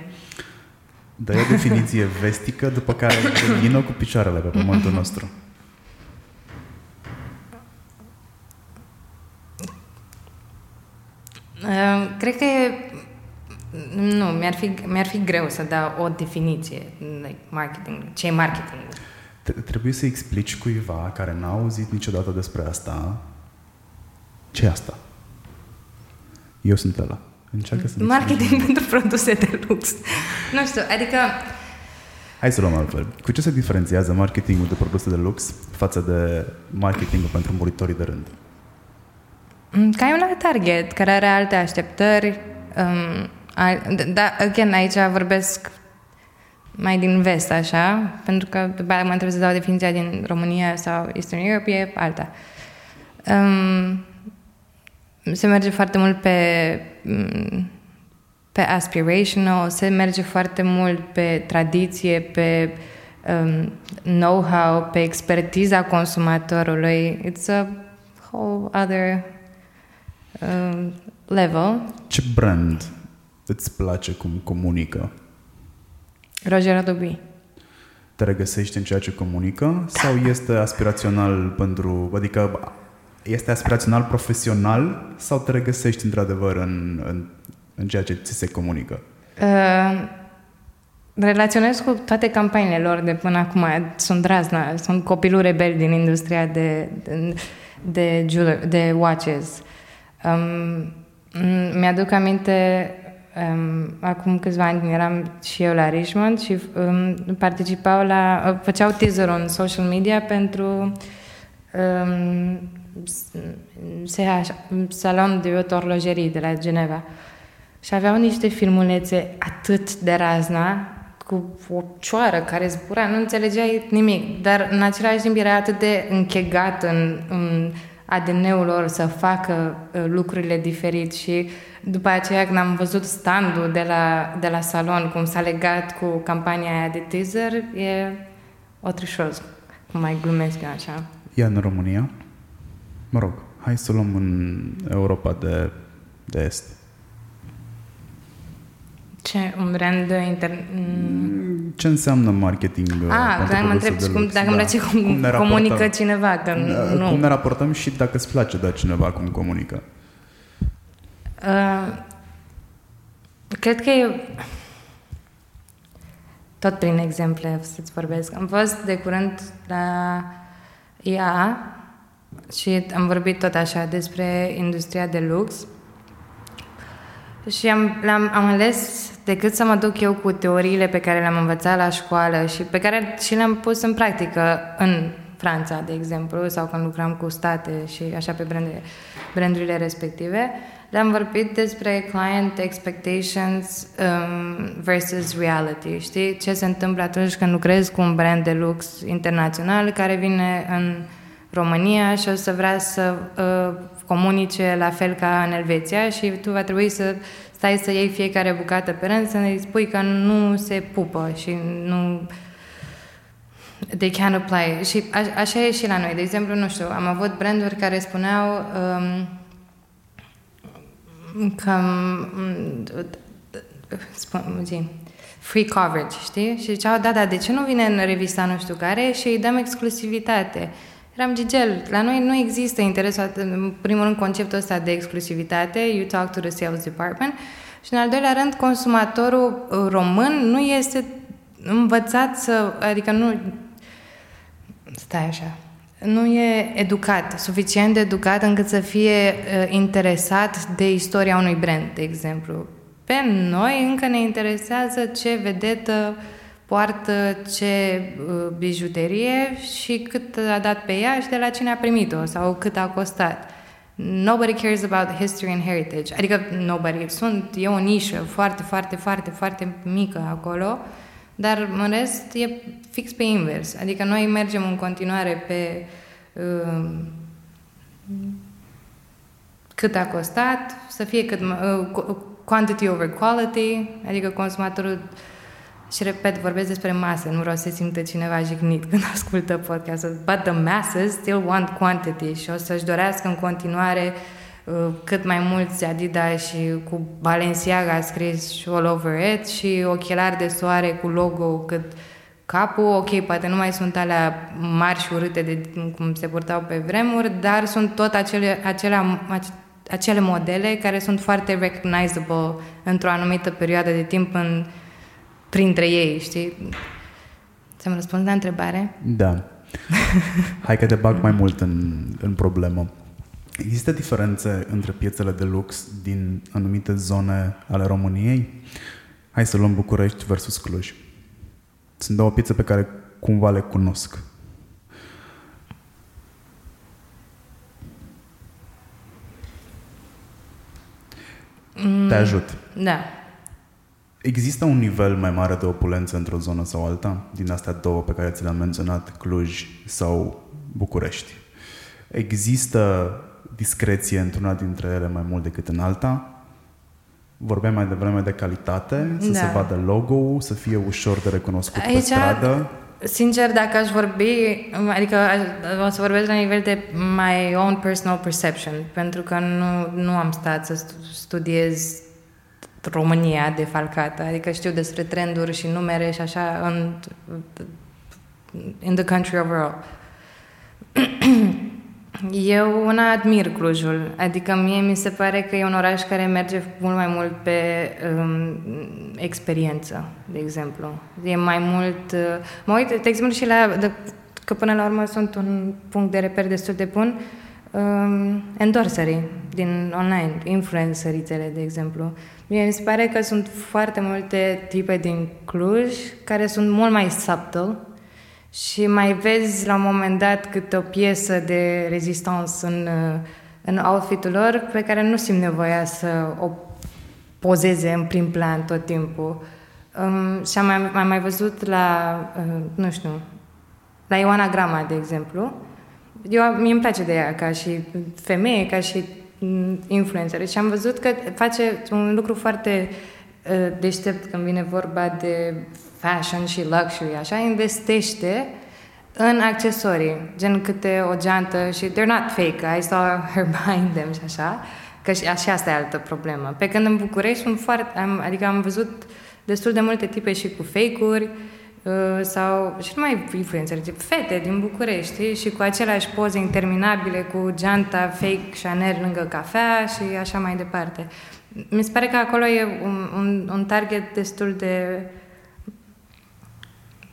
Dă o definiție vestică, după care vină cu picioarele pe pământul nostru. Uh, cred că e nu, mi-ar fi, mi-ar fi greu să dau o definiție, like marketing, ce e marketing. Trebuie să explici cuiva care n-a auzit niciodată despre asta, ce e asta? Eu sunt ăla. Încearcă să Marketing pentru produse de lux. nu știu, adică... Hai să luăm altfel. Cu ce se diferențiază marketingul de produse de lux față de marketingul pentru muritorii de rând? Ca e un alt target care are alte așteptări, um, da, again, aici vorbesc mai din vest, așa, pentru că după aia mă trebuie să dau definiția din România sau Eastern Europe, e alta. Um, se merge foarte mult pe mm, pe aspirational, se merge foarte mult pe tradiție, pe um, know-how, pe expertiza consumatorului. It's a whole other um, level. Ce brand îți place cum comunică? Roger Adobe. Te regăsești în ceea ce comunică sau este aspirațional pentru, adică este aspirațional profesional sau te regăsești într-adevăr în, în, în ceea ce ți se comunică? Uh, relaționez cu toate campaniile lor de până acum. Sunt drazna, sunt copilul rebel din industria de, de, de, jewelry, de watches. Um, mi-aduc aminte Um, acum câțiva ani eram și eu la Richmond și um, participau la, uh, făceau teaser în social media pentru um, SH, Salon de Horlogerie de la Geneva. Și aveau niște filmulețe atât de razna, cu o cioară care zbura, nu înțelegeai nimic, dar în același timp era atât de închegat în, în ADN-ul lor să facă uh, lucrurile diferit și după aceea când am văzut standul de la, de la salon, cum s-a legat cu campania aia de teaser, e o trișoz, cum mai glumesc eu așa. Ea în România? Mă rog, hai să luăm în Europa de, de Est. Ce? Un brand inter... Mm. Ce înseamnă marketing Ah, dacă mă întreb cum, dacă da. îmi place cum, cum comunică cineva. Că da, nu. Cum ne raportăm și dacă îți place de cineva cum comunică. Uh, cred că e... Tot prin exemple să-ți vorbesc. Am fost de curând la IA și am vorbit tot așa despre industria de lux. Și am, am am ales decât să mă duc eu cu teoriile pe care le-am învățat la școală și pe care și le-am pus în practică în Franța, de exemplu, sau când lucram cu state și așa pe brandurile, brandurile respective, le-am vorbit despre client expectations um, versus reality. Știi? Ce se întâmplă atunci când lucrezi cu un brand de lux internațional care vine în România și o să vrea să uh, comunice la fel ca în Elveția și tu va trebui să stai să iei fiecare bucată pe rând, să ne spui că nu se pupă și nu they can apply. Și a, așa e și la noi. De exemplu, nu știu, am avut branduri care spuneau um, că um, spun, zi, free coverage, știi? Și ziceau, da, da, de ce nu vine în revista nu știu care și îi dăm exclusivitate? Eram Gigel, la noi nu există interesul, în primul rând, conceptul ăsta de exclusivitate, you talk to the sales department, și în al doilea rând, consumatorul român nu este învățat să, adică nu, stai așa, nu e educat, suficient de educat încât să fie uh, interesat de istoria unui brand, de exemplu. Pe noi încă ne interesează ce vedetă poartă, ce uh, bijuterie și cât a dat pe ea și de la cine a primit-o sau cât a costat. Nobody cares about history and heritage. Adică nobody. Sunt, e o nișă foarte, foarte, foarte, foarte mică acolo, dar în rest e fix pe invers. Adică noi mergem în continuare pe uh, cât a costat, să fie cât uh, quantity over quality, adică consumatorul și repet, vorbesc despre mase, nu vreau să simtă cineva jignit când ascultă podcastul, but the masses still want quantity și o să-și dorească în continuare uh, cât mai mulți Adidas și cu Balenciaga scris all over it și ochelari de soare cu logo cât capul, ok, poate nu mai sunt alea mari și urâte de cum se purtau pe vremuri, dar sunt tot acele, acele, acele modele care sunt foarte recognizable într-o anumită perioadă de timp în printre ei, știi? Ți-am răspuns la întrebare? Da. Hai că te bag mai mult în, în problemă. Există diferențe între piețele de lux din anumite zone ale României? Hai să luăm București versus Cluj. Sunt două piețe pe care cumva le cunosc. Mm, Te ajut. Da. Există un nivel mai mare de opulență într-o zonă sau alta, din astea două pe care ți le-am menționat, Cluj sau București? Există discreție într-una dintre ele mai mult decât în alta? Vorbeam mai devreme de calitate, să da. se vadă logo să fie ușor de recunoscut Aici, pe stradă. Sincer, dacă aș vorbi, adică o să vorbesc la nivel de my own personal perception, pentru că nu, nu am stat să studiez România defalcată, adică știu despre trenduri și numere și așa în in the country overall. Eu una admir Clujul, adică mie mi se pare că e un oraș care merge mult mai mult pe um, experiență, de exemplu. E mai mult... Uh, mă uit, de exemplu, și la... De, că până la urmă sunt un punct de reper destul de bun, um, endorserii din online, influenceritele, de exemplu. Mie mi se pare că sunt foarte multe tipe din Cluj care sunt mult mai subtle și mai vezi la un moment dat câte o piesă de rezistans în, în outfit-ul lor pe care nu simt nevoia să o pozeze în prim plan tot timpul. Um, și am mai, am mai văzut la, uh, nu știu, la Ioana Grama, de exemplu. Eu, mie îmi place de ea ca și femeie, ca și influencer. Și am văzut că face un lucru foarte uh, deștept când vine vorba de fashion și luxury, așa, investește în accesorii, gen câte o geantă și they're not fake, I saw her buying them și așa, că și, așa asta e altă problemă. Pe când în București sunt foarte, am, adică am văzut destul de multe tipe și cu fake-uri, Uh, sau și nu mai influențări, tip fete din București și cu aceleași poze interminabile cu geanta fake Chanel lângă cafea și așa mai departe. Mi se pare că acolo e un, un, un target destul de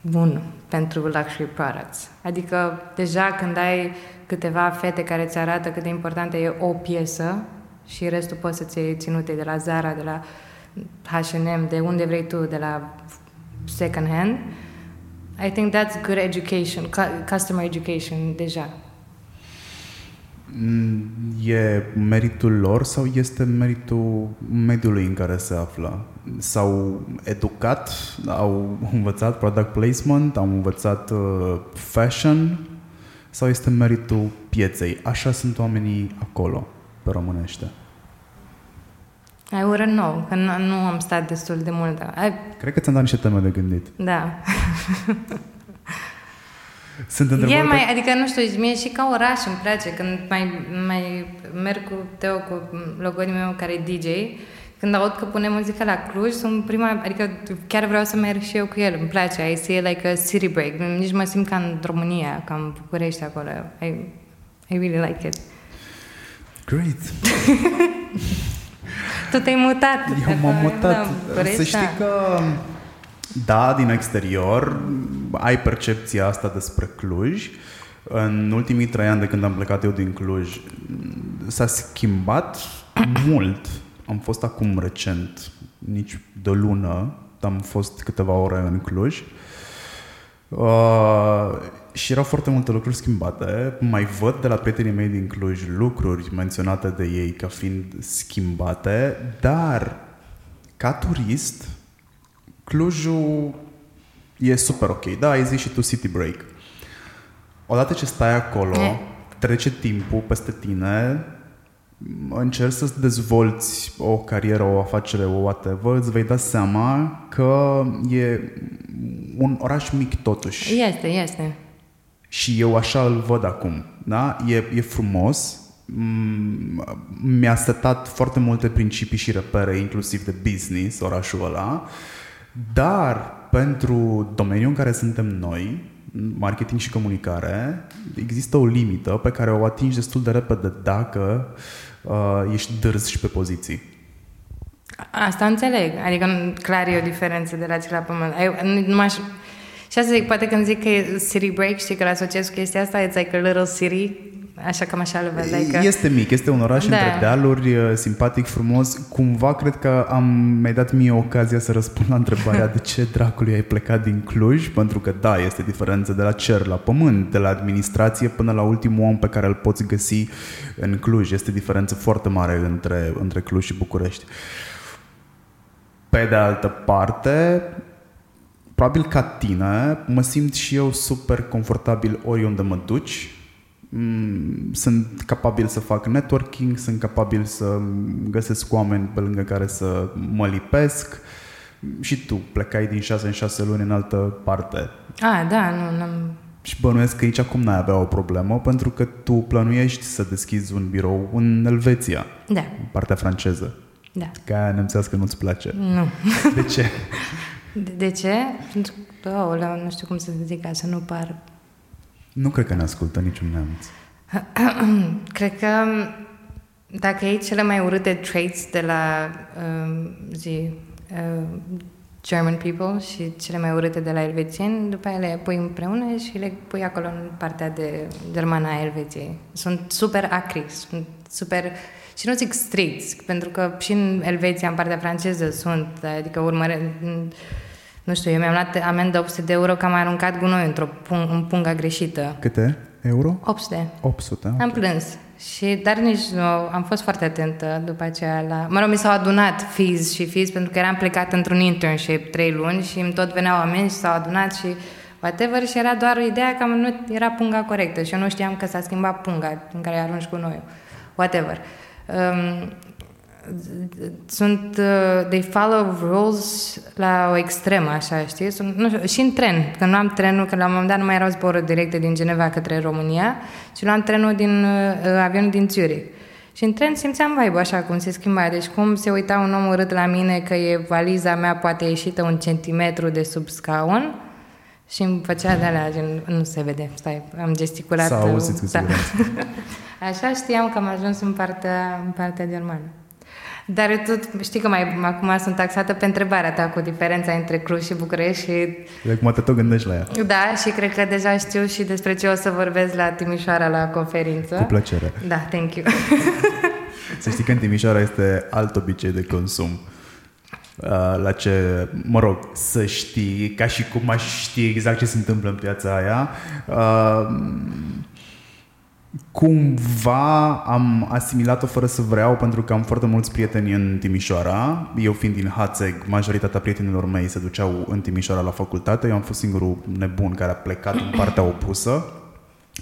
bun pentru luxury products. Adică deja când ai câteva fete care îți arată cât de importantă e o piesă și restul poți să-ți iei ținute de la Zara, de la H&M, de unde vrei tu, de la second hand. I think that's good education, customer education deja. Mm, e meritul lor sau este meritul mediului în care se află? S-au educat, au învățat product placement, au învățat uh, fashion sau este meritul pieței? Așa sunt oamenii acolo, pe românește. I wouldn't know, că nu, nu am stat destul de mult. I... Cred că ți-am dat niște teme de gândit. Da. Sunt E întrebări mai, pe... adică nu știu, mie și ca oraș îmi place când mai, mai merg cu Teo, cu logodul meu care e DJ, când aud că pune muzică la Cluj, sunt prima, adică chiar vreau să merg și eu cu el, îmi place, I see it like a city break, nici mă simt ca în România, ca în București acolo, I, I really like it. Great. Tu te-ai mutat. Eu m-am Da, mutat. București, Să știi da. că, da, din exterior, ai percepția asta despre Cluj. În ultimii trei ani de când am plecat eu din Cluj, s-a schimbat mult. Am fost acum recent, nici de o lună, am fost câteva ore în Cluj. Uh, și erau foarte multe lucruri schimbate. Mai văd de la prietenii mei din Cluj lucruri menționate de ei ca fiind schimbate, dar ca turist, Clujul e super ok. Da, ai zis și tu city break. Odată ce stai acolo, E. trece timpul peste tine, încerci să-ți dezvolți o carieră, o afacere, o whatever, îți vei da seama că e un oraș mic totuși. Este, este. Și eu așa îl văd acum. Da? E, e frumos. Mm, Mi-a setat foarte multe principii și repere, inclusiv de business, orașul ăla. Dar pentru domeniul în care suntem noi, marketing și comunicare, există o limită pe care o atingi destul de repede dacă uh, ești dârz și pe poziții. Asta înțeleg. Adică nu- clar e o diferență de la ce la pământ. Eu, nu, nu aș... Și asta zic, poate când zic că e city break, știi că îl asociez cu chestia asta, it's like a little city, așa cam așa le văd. Like, Este mic, este un oraș Da. între dealuri, uh, simpatic, frumos. Cumva cred că am mi-ai dat mie ocazia să răspund la întrebarea de ce dracului ai plecat din Cluj, pentru că da, este diferență de la cer la pământ, de la administrație până la ultimul om pe care îl poți găsi în Cluj. Este diferență foarte mare între, între Cluj și București. Pe de altă parte, probabil ca tine, mă simt și eu super confortabil oriunde mă duci. Mm, Sunt capabil să fac networking, sunt capabil să găsesc oameni pe lângă care să mă lipesc. Și tu plecai din 6 în 6 luni în altă parte. A, da, nu, n-am... Și bănuiesc că aici acum n-ai avea o problemă pentru că tu plănuiești să deschizi un birou în Elveția, Da, în partea franceză. da. Ca aia nemțească nu-ți place. Nu. De ce? De, de ce? Pentru că, oh, nu știu cum să zic ca să nu par Nu cred că ne ascultă niciun neamț. Cred că dacă iei cele mai urâte traits de la um, zi, uh, German people și cele mai urâte de la elvețieni, după aia le pui împreună și le pui acolo în partea de germană a Elveției. Sunt super acri, sunt super... Și nu zic stricți, pentru că și în Elveția, în partea franceză, sunt, adică urmăre... Nu știu, eu mi-am luat amendă 800 de euro că am aruncat gunoi într-o pung, în punga greșită. Câte euro? 800. 800. Am plâns. Și, dar nici nu, am fost foarte atentă după aceea la... Mă rog, mi s-au adunat fees și fees pentru că eram plecat într-un internship trei luni și îmi tot veneau oameni și s-au adunat și whatever și era doar ideea că nu era punga corectă și eu nu știam că s-a schimbat punga în care arunci cu noi. Whatever. Um, sunt, uh, they follow rules la o extremă, așa, știi? Sunt, nu știu, și în tren, când luam trenul, că la un moment dat nu mai erau zboruri directe din Geneva către România, și luam trenul din, uh, avionul din Zurich. Și în tren simțeam vibe așa cum se schimba. Deci cum se uita un om urât la mine că e valiza mea poate ieșită un centimetru de sub scaun și îmi făcea de alea, gen, nu se vede, stai, am gesticulat. S-a auzit cu da. siguranță. Așa știam că am ajuns în partea, în partea germană. Dar eu tot, știi că mai, acum sunt taxată pe întrebarea ta cu diferența între Cluj și București și De acum te tot gândești la ea. da, și cred că deja știu și despre ce o să vorbesc la Timișoara la conferință. Cu plăcere. Da, thank you. Să știi că în Timișoara este alt obicei de consum. Uh, La ce, mă rog, să știi, ca și cum aș ști exact ce se întâmplă în piața aia, uh, cumva am asimilat-o fără să vreau pentru că am foarte mulți prieteni în Timișoara. Eu fiind din Hațeg, majoritatea prietenilor mei se duceau în Timișoara la facultate. Eu am fost singurul nebun care a plecat în partea opusă,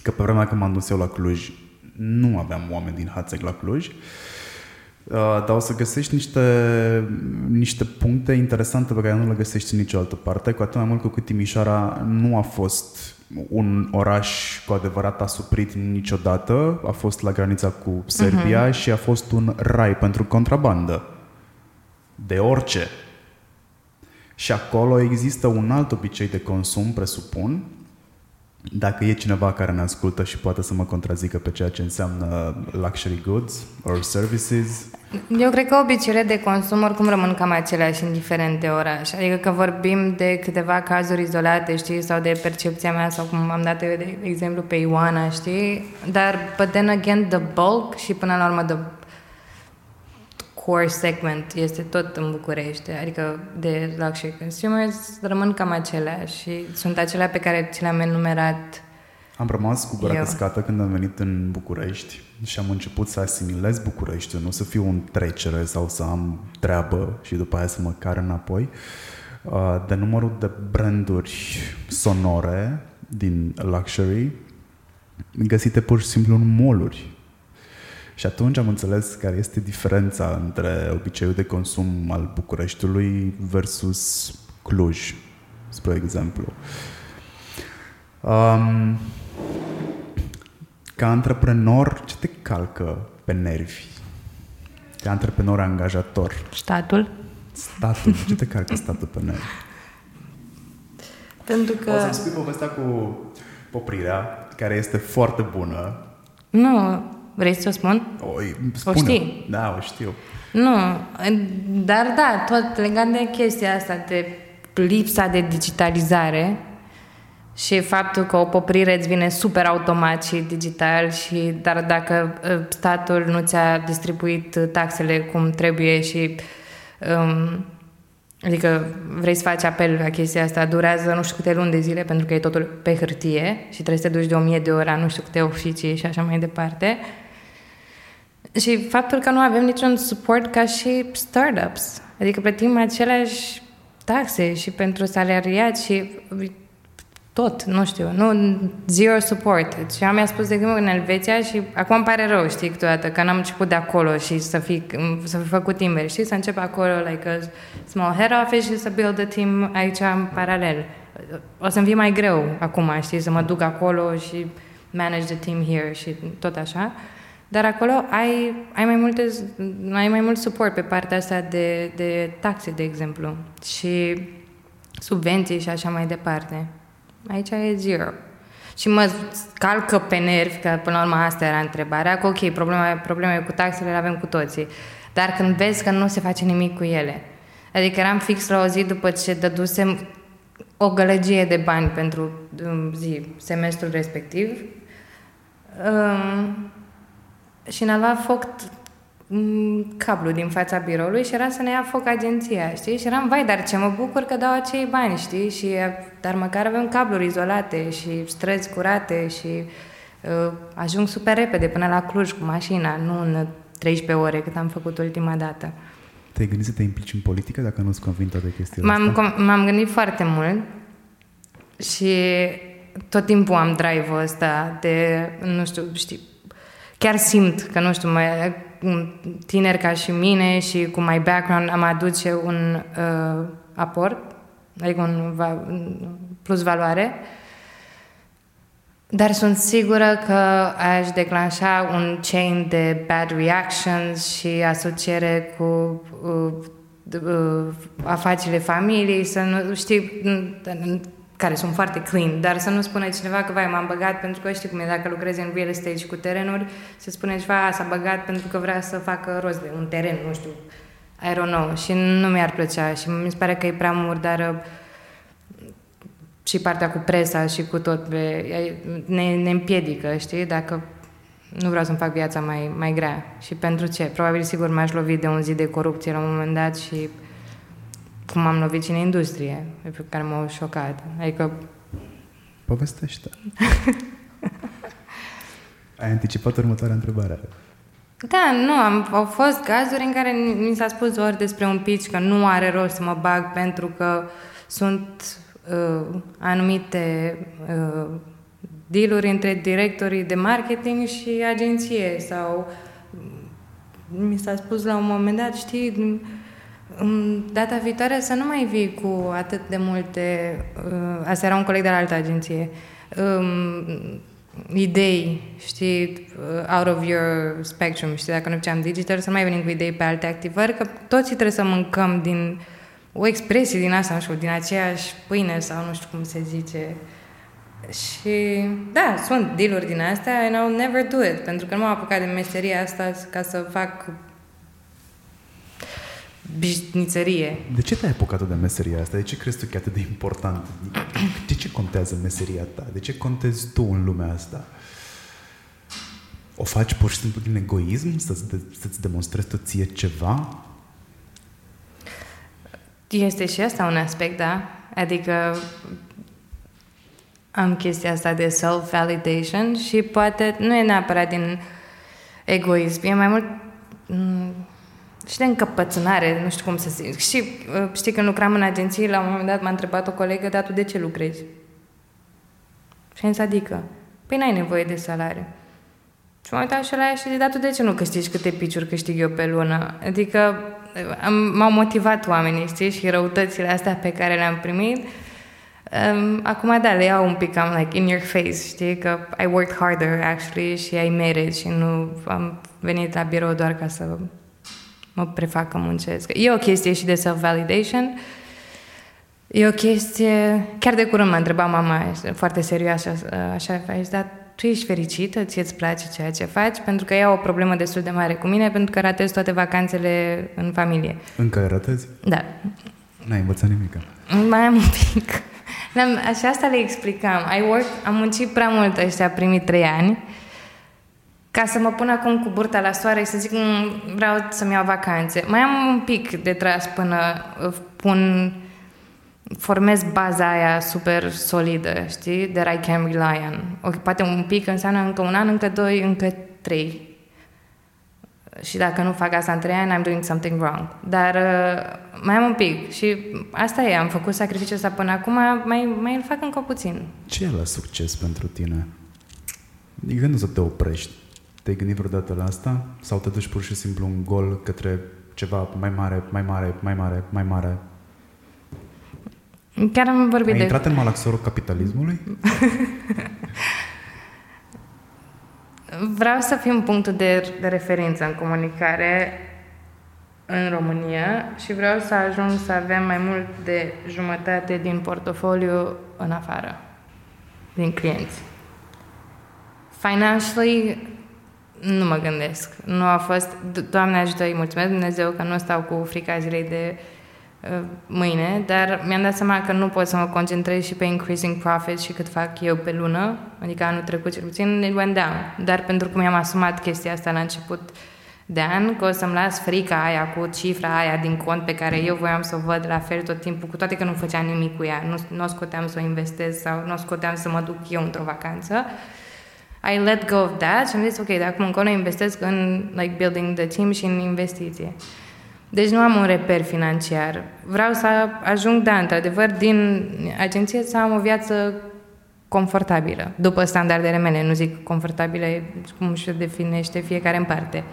că pe vremea când m-am dus eu la Cluj nu aveam oameni din Hațeg la Cluj. Uh, dar o să găsești niște, niște puncte interesante pe care nu le găsești în nicio altă parte, cu atât mai mult cu cât Timișoara nu a fost un oraș cu adevărat asuprit niciodată, a fost la granița cu Serbia uh-huh. și a fost un rai pentru contrabandă. De orice. Și acolo există un alt obicei de consum, presupun, dacă e cineva care ne ascultă și poate să mă contrazică pe ceea ce înseamnă luxury goods or services. Eu cred că obiceiurile de consum oricum rămân cam aceleași indiferent de oraș. Adică că vorbim de câteva cazuri izolate, știi, sau de percepția mea, sau cum am dat eu de exemplu pe Ioana, știi? Dar, but then again, the bulk și până la urmă the core segment este tot în București, adică de luxury consumers rămân cam aceleași și sunt acelea pe care ți le-am enumerat am rămas cu gura căscată când am venit în București și am început să asimilez București, nu să fiu un trecere sau să am treabă și după aia să mă car înapoi. Uh, de numărul de branduri sonore din luxury găsite pur și simplu în moluri și atunci am înțeles care este diferența între obiceiul de consum al Bucureștiului versus Cluj, spre exemplu. Um, ca antreprenor, ce te calcă pe nervi? Ca antreprenor angajator. Statul. Statul. Ce te calcă statul pe nervi? Pentru că... O să-mi spui povestea cu poprirea, care este foarte bună. Nu, Vrei să o spun? O, spune. o știi? Da, o știu. Nu, dar da, tot legat de chestia asta, de lipsa de digitalizare și faptul că o poprire îți vine super automat și digital și dar dacă ă, statul nu ți-a distribuit taxele cum trebuie și um, adică vrei să faci apel la chestia asta, durează nu știu câte luni de zile pentru că e totul pe hârtie și trebuie să te duci de o mie de ore nu știu câte oficii și așa mai departe. Și faptul că nu avem niciun suport ca și startups. Adică plătim aceleași taxe și pentru salariat și tot, nu știu, nu, zero support. Și am mi-a spus de exemplu în Elveția și acum îmi pare rău, știi, câteodată, că n-am început de acolo și să fi, să fi făcut timber, știi, să încep acolo, like a small head office și să build a team aici în paralel. O să-mi fie mai greu acum, știi, să mă duc acolo și manage the team here și tot așa. Dar acolo ai, ai, mai multe, ai mai mult suport pe partea asta de, de taxe, de exemplu, și subvenții și așa mai departe. Aici e zero. Și mă calcă pe nervi, că până la urmă asta era întrebarea, că ok, problema, probleme cu taxele le avem cu toții, dar când vezi că nu se face nimic cu ele. Adică eram fix la o zi după ce dădusem o gălăgie de bani pentru um, zi, semestrul respectiv. Um, și ne-a luat foc cablu din fața biroului și era să ne ia foc agenția, știi? Și eram, vai, dar ce mă bucur că dau acei bani, știi? Și, dar măcar avem cabluri izolate și străzi curate și uh, ajung super repede până la Cluj cu mașina, nu în 13 ore cât am făcut ultima dată. Te-ai gândit să te implici în politică dacă nu-ți convin toate chestiile m-am, astea? M-am gândit foarte mult și tot timpul am drive-ul ăsta de, nu știu, știi, chiar simt că, nu știu, mai, un tineri ca și mine și cu my background am aduce un uh, aport, adică un, va, un plus valoare, dar sunt sigură că aș declanșa un chain de bad reactions și asociere cu uh, uh, afacerile familiei, să nu știi, care sunt foarte clean, dar să nu spune cineva că, vai, m-am băgat pentru că știi cum e, dacă lucrezi în real estate și cu terenuri, se spune ceva, s-a băgat pentru că vrea să facă rost de un teren, nu știu, I don't know, și nu mi-ar plăcea și mi se pare că e prea murdară și partea cu presa și cu tot, ne, ne împiedică, știi, dacă nu vreau să-mi fac viața mai, mai grea. Și pentru ce? Probabil, sigur, m-aș lovi de un zi de corupție la un moment dat și cum am lovit în industrie, pe care m-au șocat. Adică... Povestește. Ai anticipat următoarea întrebare. Da, nu, am, au fost cazuri în care mi s-a spus ori despre un pitch că nu are rost să mă bag pentru că sunt uh, anumite uh, dealuri între directorii de marketing și agenție sau mi s-a spus la un moment dat, știi, data viitoare să nu mai vii cu atât de multe... Uh, asta era un coleg de la altă agenție. Um, idei, știi, uh, out of your spectrum, știi, dacă nu făceam digital, să mai venim cu idei pe alte activări, că toți trebuie să mâncăm din o expresie din asta, nu știu, din aceeași pâine sau nu știu cum se zice. Și da, sunt deal din astea and I'll never do it, pentru că nu m-am apucat de meseria asta ca să fac bișnițărie. De ce te-ai apucat de meseria asta? De ce crezi tu că e atât de important? De ce contează meseria ta? De ce contezi tu în lumea asta? O faci pur și simplu din egoism? Să-ți, de, să-ți demonstrezi tu ție ceva? Este și asta un aspect, da? Adică am chestia asta de self-validation și poate nu e neapărat din egoism, e mai mult și de încăpățânare, nu știu cum să zic. Și uh, știi, când lucram în agenție, la un moment dat m-a întrebat o colegă, dar tu de ce lucrezi? Și am zis, adică, păi n-ai nevoie de salariu. Și m-am uitat și la ea și zic, dar tu de ce nu câștigi câte piciuri câștig eu pe lună? Adică am, m-au motivat oamenii, știi, și răutățile astea pe care le-am primit. Um, acum, da, le iau un pic am like in your face, știi, că I worked harder, actually, și I made it și nu am venit la birou doar ca să mă prefac că muncesc. E o chestie și de self-validation. E o chestie... Chiar de curând m-a întrebat mama, foarte serioasă, așa, așa dar tu ești fericită, ție îți place ceea ce faci, pentru că ea o problemă destul de mare cu mine, pentru că ratez toate vacanțele în familie. Încă ratezi? Da. N-ai învățat nimic? Mai am un pic. Așa asta le explicam. I work, am muncit prea mult ăștia primii trei ani ca să mă pun acum cu burta la soare și să zic mm, vreau să-mi iau vacanțe. Mai am un pic de tras până uh, pun formez baza aia super solidă, știi? That I can rely on. O, poate un pic înseamnă încă un an, încă doi, încă trei. Și dacă nu fac asta în trei ani, I'm doing something wrong. Dar uh, mai am un pic și asta e, am făcut sacrificiul ăsta până acum, mai, mai îl fac încă puțin. Ce e la succes pentru tine? Adică nu să te oprești te-ai gândit vreodată la asta? Sau te duci pur și simplu un gol către ceva mai mare, mai mare, mai mare, mai mare? Chiar am vorbit Ai de... intrat în malaxorul capitalismului? Vreau să fiu un punct de, de referință în comunicare în România și vreau să ajung să avem mai mult de jumătate din portofoliu în afară, din clienți. Financially, nu mă gândesc. Nu a fost... Doamne ajută, îi mulțumesc Dumnezeu că nu stau cu frica zilei de uh, mâine, dar mi-am dat seama că nu pot să mă concentrez și pe increasing profit și cât fac eu pe lună, adică anul trecut cel puțin, it went down. Dar pentru că mi-am asumat chestia asta la început de an, că o să-mi las frica aia cu cifra aia din cont pe care eu voiam să o văd la fel tot timpul, cu toate că nu făceam nimic cu ea, nu, nu o scoteam să o investez sau nu o scoteam să mă duc eu într-o vacanță. I let go of that și am zis, ok, de acum încolo investesc în like, building the team și în investiție. Deci nu am un reper financiar. Vreau să ajung, da, într-adevăr, din agenție să am o viață confortabilă, după standardele mele, nu zic confortabile cum își definește fiecare în parte.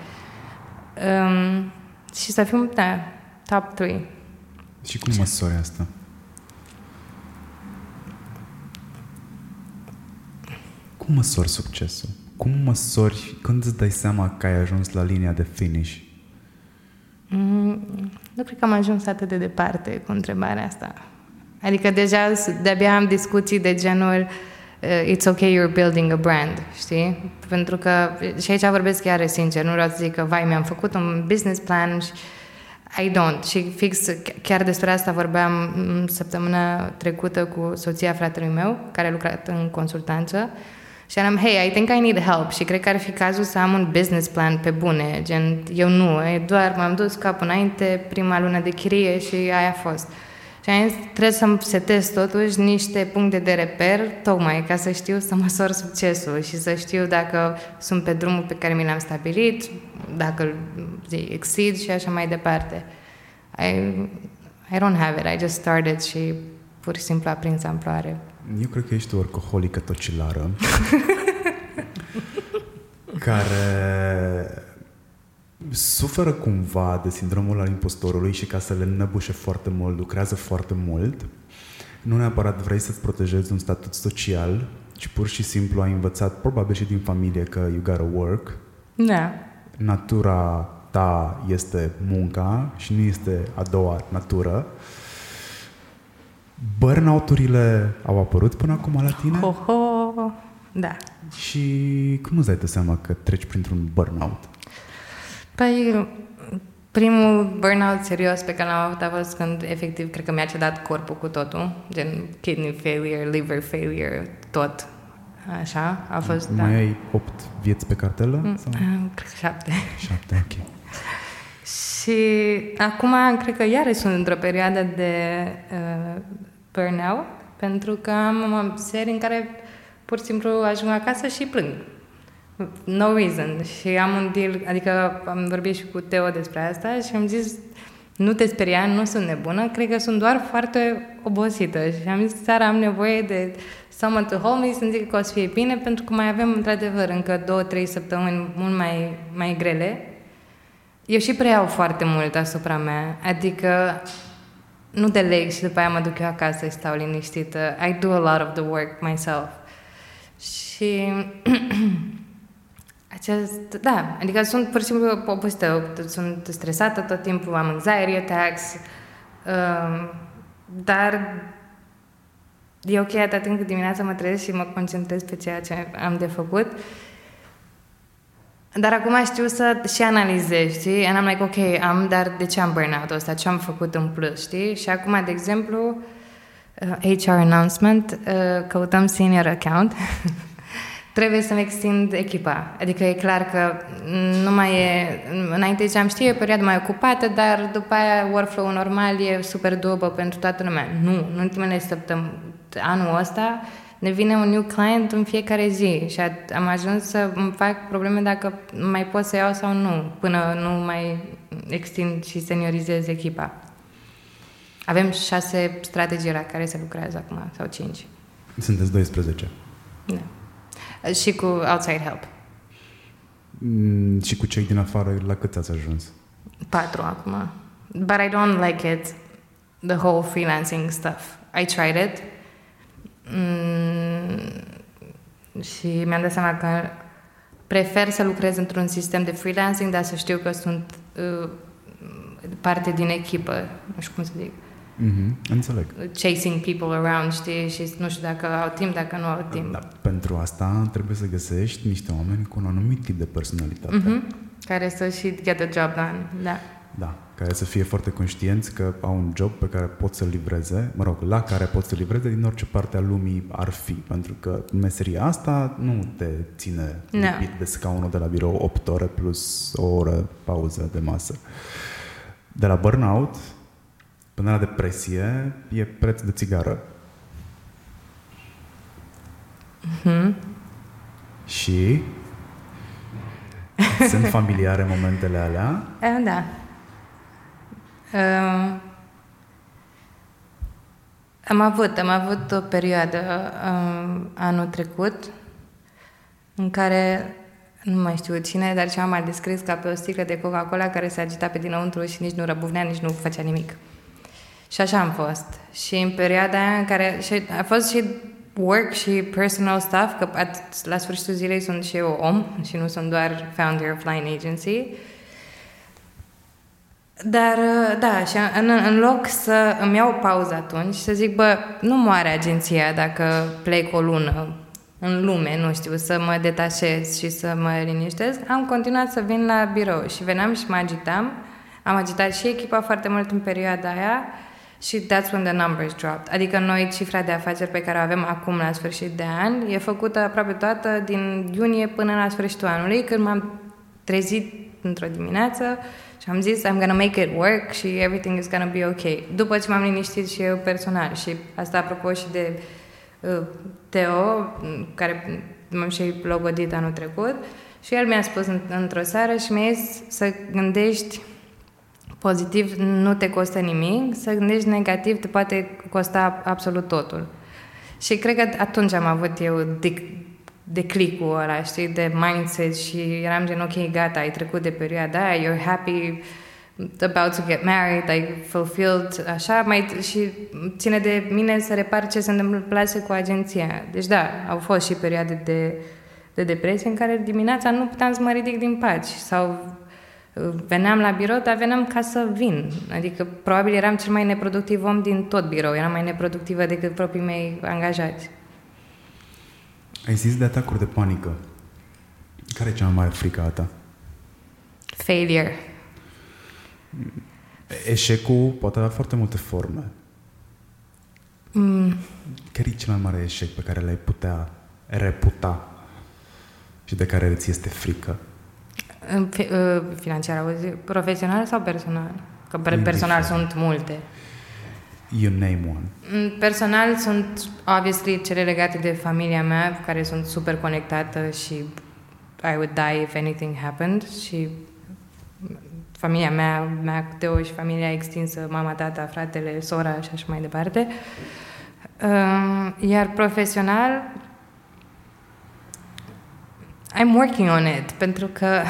Um, și să fim, da, top 3. Și cum măsori asta? Cum măsori succesul? Cum măsori, când îți dai seama că ai ajuns la linia de finish? Mm, nu cred că am ajuns atât de departe cu întrebarea asta. Adică deja de-abia am discuții de genul uh, it's okay you're building a brand, știi? Pentru că, și aici vorbesc chiar sincer, nu vreau să zic că, vai, mi-am făcut un business plan și I don't. Și fix chiar despre asta vorbeam mm, săptămâna trecută cu soția fratelui meu, care a lucrat în consultanță și eram, hey, I think I need help și cred că ar fi cazul să am un business plan pe bune, gen, eu nu, e doar m-am dus cap înainte, prima lună de chirie și aia a fost. Și am zis, trebuie să-mi setez totuși niște puncte de reper, tocmai ca să știu să măsor succesul și să știu dacă sunt pe drumul pe care mi l-am stabilit, dacă îl exceed și așa mai departe. I, I don't have it, I just started și pur și simplu a prins amploare. Eu cred că ești o orcoholică tocilară care suferă cumva de sindromul al impostorului și ca să le năbușe foarte mult, lucrează foarte mult, nu neapărat vrei să-ți protejezi un statut social, ci pur și simplu ai învățat, probabil și din familie, că you gotta work. Da. Natura ta este munca și nu este a doua natură. Burnout-urile au apărut până acum la tine? Ho, ho. Da. Și cum îți dai tu seama că treci printr-un burnout? Păi, primul burnout serios pe care l-am avut a fost când efectiv cred că mi-a cedat corpul cu totul, gen kidney failure, liver failure, tot. Așa, a fost, Mai da. ai 8 vieți pe cartelă? Mm, Sau? Cred că șapte. 7, ok. Și acum cred că iarăși sunt într-o perioadă de uh, burnout, pentru că am serii în care pur și simplu ajung acasă și plâng. No reason. Și am un deal, adică am vorbit și cu Teo despre asta și am zis nu te speria, nu sunt nebună, cred că sunt doar foarte obosită și am zis seara am nevoie de someone to hold me să-mi zic că o să fie bine pentru că mai avem într-adevăr încă două, trei săptămâni mult mai, mai grele eu și preiau foarte mult asupra mea, adică nu de leg și după aia mă duc eu acasă și stau liniștită. I do a lot of the work myself. Și acest, da, adică sunt pur și simplu obosită, sunt stresată tot timpul, am anxiety attacks, um, dar e ok atât timp cât dimineața mă trezesc și mă concentrez pe ceea ce am de făcut. Dar acum știu să și analizez, știi? And I'm like, ok, am, dar de ce am burnout-ul ăsta? Ce am făcut în plus, știi? Și acum, de exemplu, uh, HR announcement, uh, căutăm senior account. Trebuie să-mi extind echipa. Adică e clar că nu mai e... Înainte ziceam, știi, e o perioadă mai ocupată, dar după aia workflow normal e super doable pentru toată lumea. Nu, în ultimele săptămâni, anul ăsta, ne vine un new client în fiecare zi și am ajuns să îmi fac probleme dacă mai pot să iau sau nu, până nu mai extind și seniorizez echipa. Avem șase strategii la care se lucrează acum, sau cinci. Sunteți 12. Da. Și cu outside help. Mm, și cu cei din afară, la cât ați ajuns? Patru acum. But I don't like it, the whole freelancing stuff. I tried it, Mm, și mi-am dat seama că prefer să lucrez într-un sistem de freelancing, dar să știu că sunt uh, parte din echipă, nu știu cum să zic. Mm-hmm, înțeleg. Chasing people around, știi, și nu știu dacă au timp, dacă nu au timp. Da, pentru asta trebuie să găsești niște oameni cu un anumit tip de personalitate. Mm-hmm. Care să și get the job done, da. Da, care să fie foarte conștienți că au un job pe care pot să-l livreze, mă rog, la care pot să livreze din orice parte a lumii ar fi, pentru că meseria asta nu te ține No. lipit de scaunul de la birou 8 ore plus o oră pauză de masă. De la burnout până la depresie e preț de țigară. Mm-hmm. Și sunt familiare momentele alea. E, da. Uh, am avut, am avut o perioadă uh, anul trecut în care nu mai știu cine, dar ceva m-a descris ca pe o sticlă de Coca-Cola care se agita pe dinăuntru și nici nu răbufnea, nici nu făcea nimic. Și așa am fost. Și în perioada aia în care și a fost și work și personal stuff, că at, la sfârșitul zilei sunt și eu om și nu sunt doar founder of Line Agency. Dar, uh, da, și în, în loc să îmi iau o pauză atunci și să zic, bă, nu moare agenția dacă plec o lună în lume, nu știu, să mă detașez și să mă liniștesc, am continuat să vin la birou și veneam și mă agitam. Am agitat și echipa foarte mult în perioada aia și that's when the numbers dropped. Adică noi, cifra de afaceri pe care o avem acum la sfârșit de an e făcută aproape toată din iunie până la sfârșitul anului, când m-am trezit într-o dimineață și am zis I'm gonna make it work și everything is gonna be ok. După ce m-am liniștit și eu personal și asta apropo și de uh, Teo, care m-am și logodit anul trecut și el mi-a spus în, într-o seară și mi-a zis să gândești pozitiv nu te costă nimic, să gândești negativ te poate costa absolut totul. Și cred că atunci am avut eu dic- de clicul ăla, știi, de mindset și eram gen, ok, gata, ai trecut de perioada aia, you're happy about to get married, like fulfilled, așa, mai, și ține de mine să repar ce se întâmplase cu agenția. Deci da, au fost și perioade de, de depresie în care dimineața nu puteam să mă ridic din paci sau uh, veneam la birou, dar veneam ca să vin. Adică probabil eram cel mai neproductiv om din tot birou, eram mai neproductivă decât proprii mei angajați. Ai zis de atacuri de panică. Care e cea mai mare frică a ta? Failure. Eșecul poate avea foarte multe forme. Mm. Care e cel mai mare eșec pe care l-ai putea reputa și de care îți este frică? Uh, financiar, profesional sau personal? Că personal sunt multe. You name one. Mm, personal sunt, obviously, cele legate de familia mea, care sunt super conectată și I would die if anything happened și familia mea, mea Teo și familia extinsă, mama, tata, fratele, sora și așa mai departe. Uh, iar profesional, I'm working on it, pentru că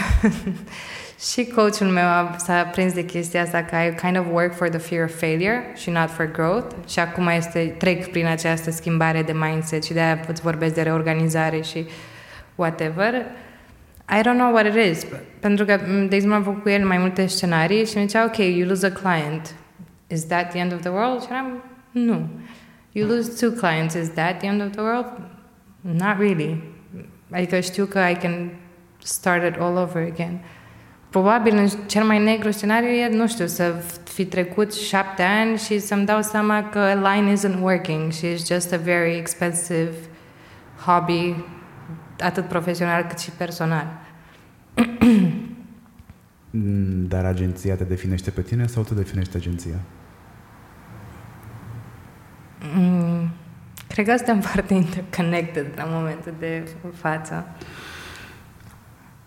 și coachul meu s-a prins de chestia asta că I kind of work for the fear of failure și not for growth și acum este, trec prin această schimbare de mindset și de-aia îți vorbesc de reorganizare și whatever. I don't know what it is. Pentru că, de exemplu, am făcut cu el mai multe scenarii și mi zicea, ok, you lose a client. Is that the end of the world? Și eram, nu. You lose two clients. Is that the end of the world? Not really. Adică știu că I can start it all over again. Probabil în cel mai negru scenariu e, nu știu, să fi trecut șapte ani și să-mi dau seama că line isn't working și it's just a very expensive hobby, atât profesional cât și personal. Dar agenția te definește pe tine sau tu definești agenția? Mm, cred că suntem foarte interconnected la momentul de față.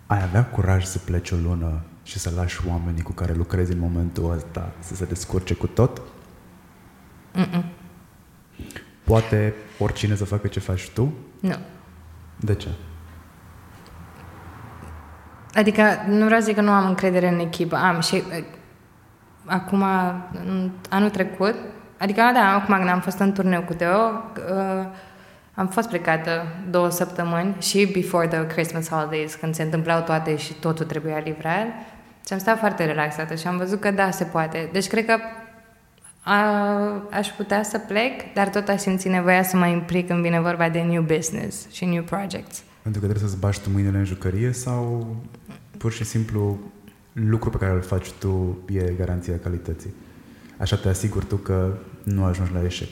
Ai avea curaj să pleci o lună și să lași oamenii cu care lucrezi în momentul ăsta să se descurce cu tot? Mm-mm. Poate oricine să facă ce faci tu? Nu. De ce? Adică nu vreau să zic că nu am încredere în echipă. Am și acum, anul trecut, adică da, acum când am fost în turneu cu Teo, uh, am fost plecată două săptămâni și before the Christmas holidays, când se întâmplau toate și totul trebuia livrat. Și am stat foarte relaxată și am văzut că da, se poate. Deci cred că a, aș putea să plec, dar tot aș simți nevoia să mă implic când vine vorba de new business și new projects. Pentru că trebuie să-ți bași tu mâinile în jucărie sau pur și simplu lucru pe care îl faci tu e garanția calității? Așa te asiguri tu că nu ajungi la eșec.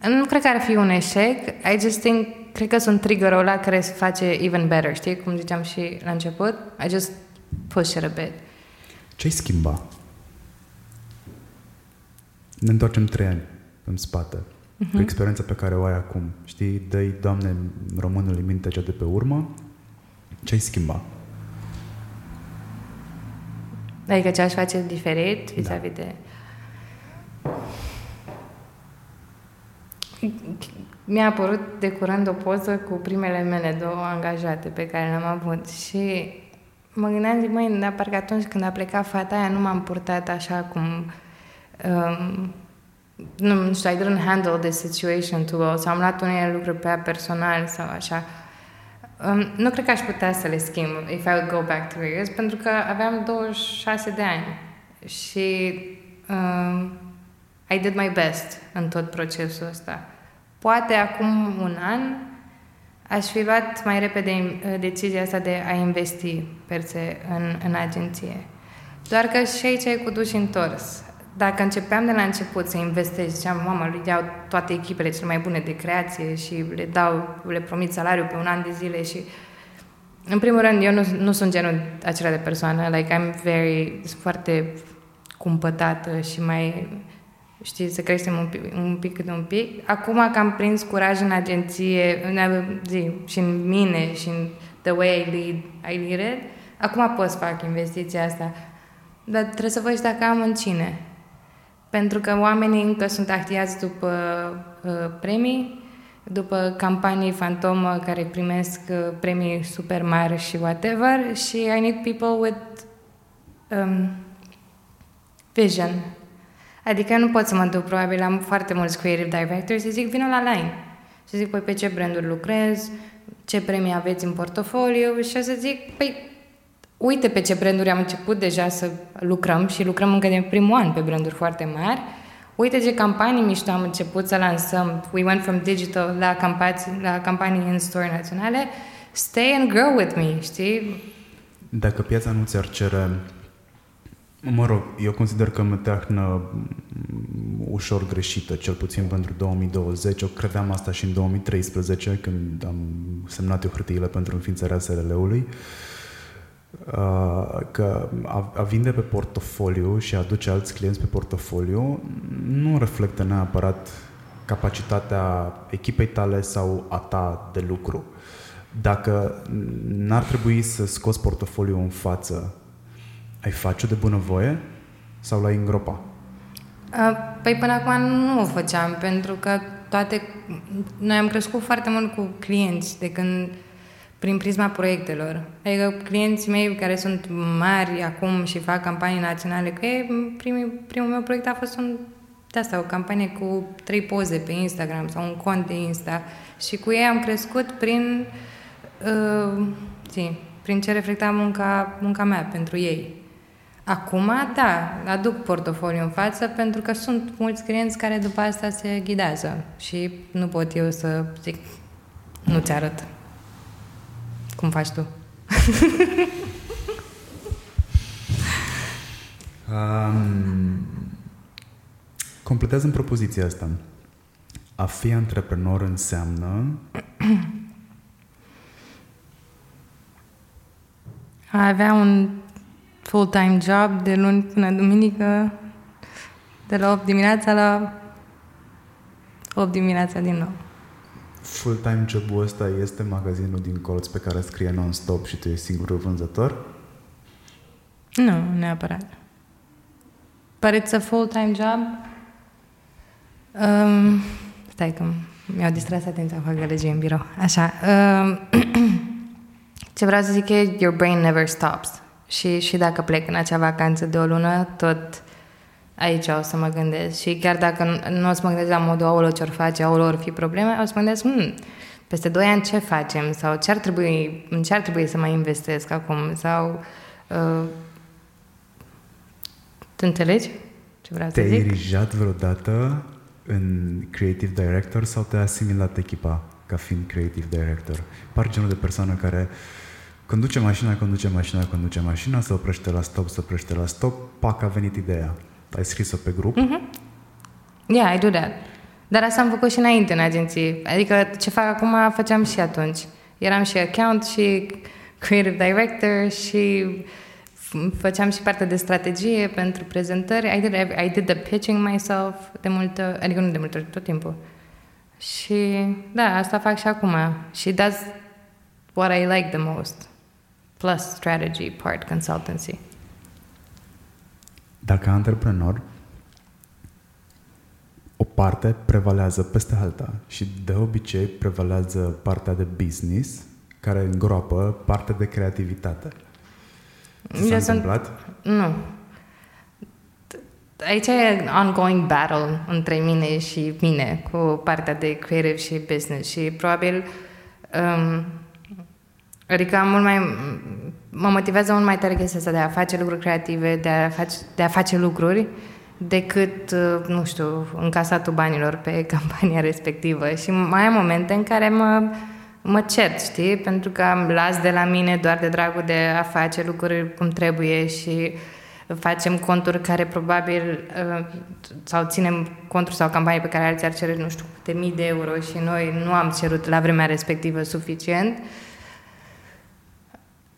Nu cred că ar fi un eșec. I just think, cred că sunt trigger-ul ăla care se face even better, știi? Cum ziceam și la început. I just push it a bit. Ce-ai schimba? Ne întoarcem trei ani în spate. Uh-huh. Cu experiența pe care o ai acum. Știi, dă-i, Doamne, românului mintea cea de pe urmă. Ce-ai schimba? Adică ce aș face diferit vis-a-vis da. de... Mi-a apărut de curând o poză cu primele mele două angajate pe care le-am avut și mă gândeam, zic, măi, dar parcă atunci când a plecat fata aia nu m-am purtat așa cum... Um, nu știu, I didn't handle the situation too well sau am luat unele lucruri pe personal sau așa. Um, nu cred că aș putea să le schimb if I would go back three years, pentru că aveam 26 de ani și um, I did my best în tot procesul ăsta. Poate acum un an aș fi luat mai repede uh, decizia asta de a investi per se în, în agenție. Doar că și aici e cu duș întors. Dacă începeam de la început să investesc, ziceam, mamă, le iau toate echipele cele mai bune de creație și le dau, le promit salariu pe un an de zile și în primul rând, eu nu, nu sunt genul acela de persoană, like I'm very, foarte cumpătată și mai știți, să creștem un pic, un pic câte un pic. Acum că am prins curaj în agenție, în, zi, și în mine, și în the way I lead, I lead it, acum pot să fac investiția asta. Dar trebuie să văd și dacă am în cine. Pentru că oamenii încă sunt activați după uh, premii, după campanii fantomă care primesc uh, premii super mari și whatever și I need people with um, vision. Adică nu pot să mă duc, probabil am foarte mulți creative directors și zic, vină la line. Și zic, păi pe ce branduri lucrez, ce premii aveți în portofoliu și o să zic, păi uite pe ce branduri am început deja să lucrăm și lucrăm încă din primul an pe branduri foarte mari. Uite ce campanii mișto am început să lansăm. We went from digital la campanii, la campanii în store naționale. Stay and grow with me, știi? Dacă piața nu ți-ar cere Mă rog, eu consider că meteahnă ușor greșită, cel puțin pentru 2020. Eu credeam asta și în 2013, când am semnat eu hârtiile pentru înființarea SRL-ului. Uh, Uh, că a, a vinde pe portofoliu și a aduce alți clienți pe portofoliu nu reflectă neapărat capacitatea echipei tale sau a ta de lucru. Dacă n-ar trebui să scoți portofoliu în față, ai face-o de bunăvoie sau l-ai îngropa? Uh, păi până acum nu o făceam, pentru că toate... Noi am crescut foarte mult cu clienți de când prin prisma proiectelor. Adică clienții mei care sunt mari acum și fac campanii naționale, că e, primul, primul meu proiect a fost un de asta, o campanie cu trei poze pe Instagram sau un cont de Insta și cu ei am crescut prin, uh, zi, prin ce reflecta munca, munca mea pentru ei. Acum, da, aduc portofoliu în față pentru că sunt mulți clienți care după asta se ghidează și nu pot eu să zic, nu ți arăt. Cum faci tu? um, completează în propoziția asta. A fi antreprenor înseamnă a avea un full-time job de luni până duminică, de la 8 dimineața la 8 dimineața din nou full-time job-ul ăsta este magazinul din colț pe care scrie non-stop și tu ești singurul vânzător? Nu, neapărat. But it's a full-time job. Um, stai că mi-au distras atenția cu gălăgie în birou. Așa. Um, ce vreau să zic e your brain never stops. Și, și dacă plec în acea vacanță de o lună, tot aici o să mă gândesc. Și chiar dacă nu o să mă gândesc la modul, aolo, ce-or face, aolo, or fi probleme, o să mă gândesc, hmm, peste doi ani ce facem? Sau ce ar trebui, în ce ar trebui să mai investesc acum? Sau... Uh, tu înțelegi ce vreau Te-ai să zic? irijat vreodată în creative director sau te-a asimilat echipa ca fiind creative director? Par genul de persoană care conduce mașina, conduce mașina, conduce mașina, se oprește la stop, se oprește la stop, pac, a venit ideea. Ai scris-o pe grup? Mm-hmm. Yeah, I do that. Dar asta am făcut și înainte în agenție. Adică ce fac acum, făceam și atunci. Eram și account și creative director și făceam și parte de strategie pentru prezentări. I did, I did the pitching myself de multe adică nu de multe tot timpul. Și da, asta fac și acum. Și that's what I like the most. Plus strategy part consultancy. Dacă antreprenor, o parte prevalează peste alta și de obicei prevalează partea de business care îngroapă partea de creativitate. Ți s-a întâmplat? Nu. Aici e ongoing battle între mine și mine cu partea de creative și business și probabil um, adică am mult mai mă motivează mult mai tare chestia asta de a face lucruri creative, de a face, de a face lucruri, decât, uh, nu știu, încasatul banilor pe campania respectivă. Și mai am momente în care mă, mă cert, știi? Pentru că am las de la mine doar de dragul de a face lucruri cum trebuie și facem conturi care probabil uh, sau ținem conturi sau campanii pe care alții ar cere, nu știu, de mii de euro și noi nu am cerut la vremea respectivă suficient. Uh,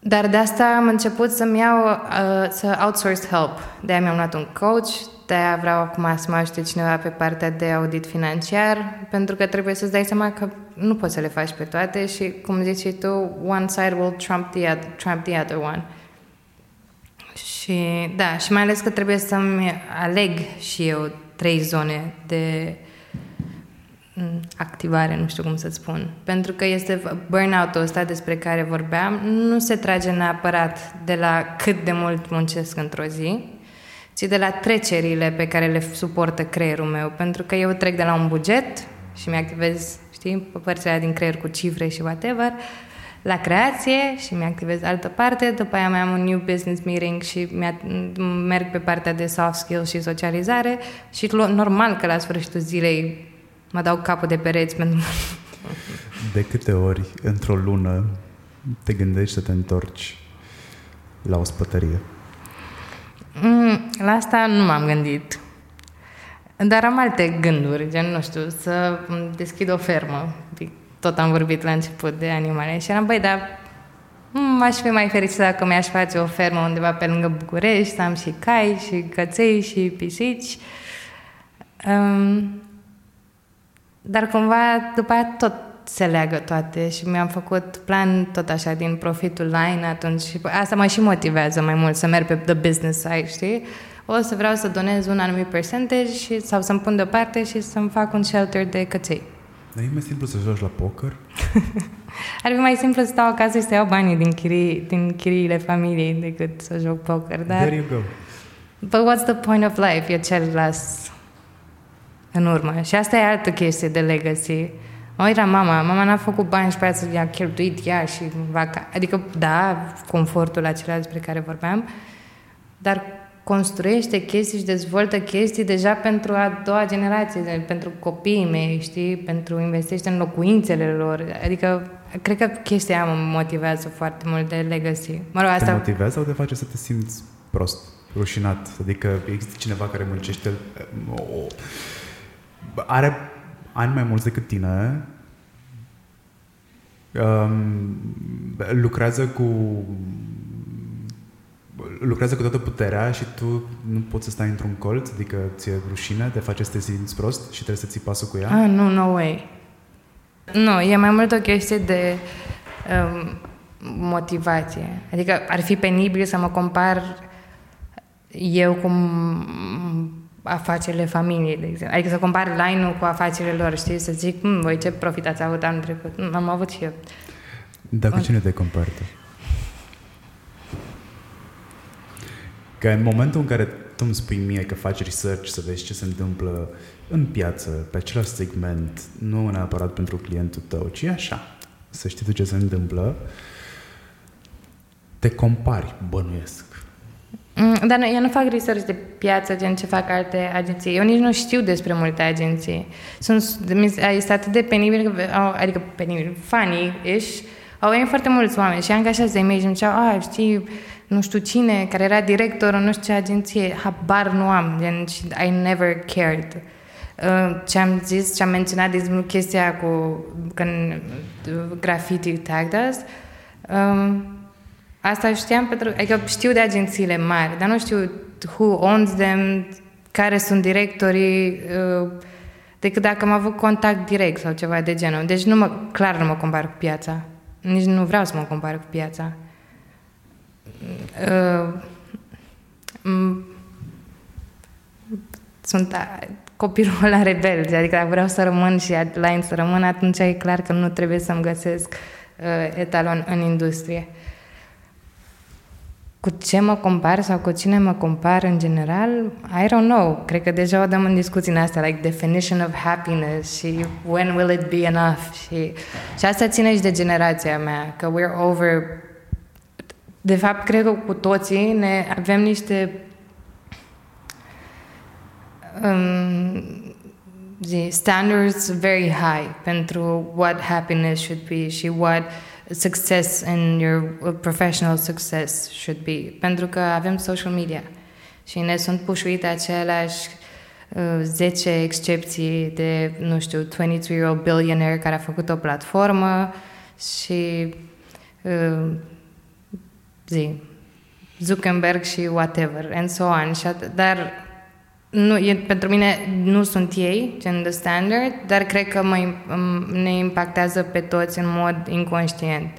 dar de asta am început să-mi iau, uh, să outsource help. De-aia mi-am luat un coach, de-aia vreau acum să mă ajute cineva pe partea de audit financiar, pentru că trebuie să-ți dai seama că nu poți să le faci pe toate și, cum zici tu, one side will trump the other, trump the other one. Și da, și mai ales că trebuie să-mi aleg și eu trei zone de mm, activare, nu știu cum să spun. Pentru că este burnout-ul ăsta despre care vorbeam, nu se trage neapărat de la cât de mult muncesc într-o zi, ci de la trecerile pe care le suportă creierul meu. Pentru că eu trec de la un buget și mi-activez, știi, părțile din creier cu cifre și whatever, la creație și mi-activez altă parte, după aia mai am un new business meeting și merg pe partea de soft skills și socializare și normal că la sfârșitul zilei mă dau capul de pereți pentru... De câte ori într-o lună te gândești să te întorci la o spătărie? Mm, la asta nu m-am gândit. Dar am alte gânduri, gen, nu știu, să deschid o fermă. Tot am vorbit la început de animale și eram, băi, dar m-aș fi mai fericită dacă mi-aș face o fermă undeva pe lângă București, să am și cai, și căței, și pisici. Um, dar cumva, după aia tot se leagă toate și mi-am făcut plan tot așa din profitul line atunci și asta mă și motivează mai mult să merg pe the business side, știi? O să vreau să donez un anumit percentage și, sau să-mi pun deoparte și să-mi fac un shelter de căței. Dar e mai simplu să joci la poker? Ar fi mai simplu să stau acasă și să iau banii din, chirii, din chiriile familiei decât să joc poker. Dar... There you go. But what's the point of life? Eu ce las în urmă. Și asta e altă chestie de legacy. Mă uit la mama, mama n-a făcut bani și pe aia i-a cheltuit ea și vaca. Adică, da, confortul acela despre care vorbeam, dar construiește chestii și dezvoltă chestii deja pentru a doua generație, pentru copiii mei, știi, pentru investește în locuințele lor. Adică, cred că chestia aia mă motivează foarte mult de legacy. Mă rog, asta... Te motivează sau te face să te simți prost, rușinat? Adică există cineva care muncește o, are ani mai mulți decât tine, um, lucrează cu lucrează cu toată puterea și tu nu poți să stai într-un colț, adică ți-e rușine, te face să te simți prost și trebuie să ții pasul cu ea? Ah, nu, no way. Nu, e mai mult o chestie de um, motivație. Adică ar fi penibil să mă compar eu cu afacerile familiei, de exemplu. Adică să compar line-ul cu afacerile lor, știi? Să zic, hm, voi ce profit ați avut anul trecut? Hm, am avut și eu. Dar cu cine te compari tu? Că în momentul în care tu îmi spui mie că faci research să vezi ce se întâmplă în piață, pe același segment, nu neapărat pentru clientul tău, ci așa, să știi tu ce se întâmplă, te compari, bănuiesc. Mm, dar eu nu fac research de piață, gen ce fac alte agenții. Eu nici nu știu despre multe agenții. Sunt, este atât de penibil, adică penibil, funny-ish, au venit foarte mulți oameni și angajați de mei și îmi ziceau, ah, știi, nu știu cine, care era director în nu știu ce agenție, habar nu am, gen, și I never cared. Uh, ce am zis, ce am menționat, de exemplu, chestia cu când graffiti tagged us, um, Asta știam pentru... Adică știu de agențiile mari, dar nu știu who owns them, care sunt directorii, uh, decât dacă am avut contact direct sau ceva de genul. Deci nu mă, clar nu mă compar cu piața. Nici nu vreau să mă compar cu piața. Uh, sunt copilul la rebel, adică dacă vreau să rămân și line să rămân, atunci e clar că nu trebuie să-mi găsesc uh, etalon în industrie cu ce mă compar sau cu cine mă compar în general, I don't know. Cred că deja o dăm în discuții în astea, like definition of happiness și when will it be enough și, și asta ține și de generația mea, că we're over de fapt, cred că cu toții ne avem niște um, zi, standards very high pentru what happiness should be și what success in your uh, professional success should be. Pentru că avem social media și ne sunt pușuite aceleași uh, 10 excepții de, nu știu, 22-year-old billionaire care a făcut o platformă și uh, zi, Zuckerberg și whatever, and so on. Dar nu, e, pentru mine nu sunt ei, gen the standard, dar cred că mă, ne impactează pe toți în mod inconștient.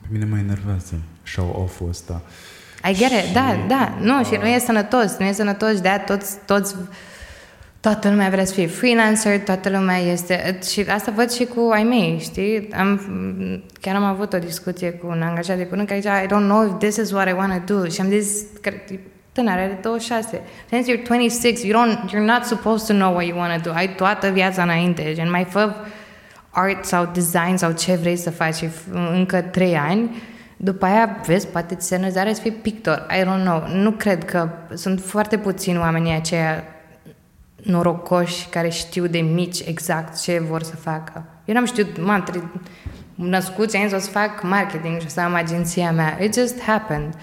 Pe mine mă enervează show-off-ul ăsta. I get it, da, da, nu, uh, și nu e sănătos, nu e sănătos, de toți, toți toată lumea vrea să fie freelancer, toată lumea este... Și asta văd și cu ai mei, știi? Am, chiar am avut o discuție cu un angajat de curând care zicea I don't know if this is what I want to do. Și am zis, tânăr, are 26. Since you're 26, you don't, you're not supposed to know what you want to do. Ai toată viața înainte. Gen, mai fă art sau design sau ce vrei să faci încă 3 ani. După aia, vezi, poate ți se năzare să fii pictor. I don't know. Nu cred că sunt foarte puțini oamenii aceia norocoși care știu de mici exact ce vor să facă. Eu n-am știut, m-am născut și am zis o să fac marketing și o să am agenția mea. It just happened.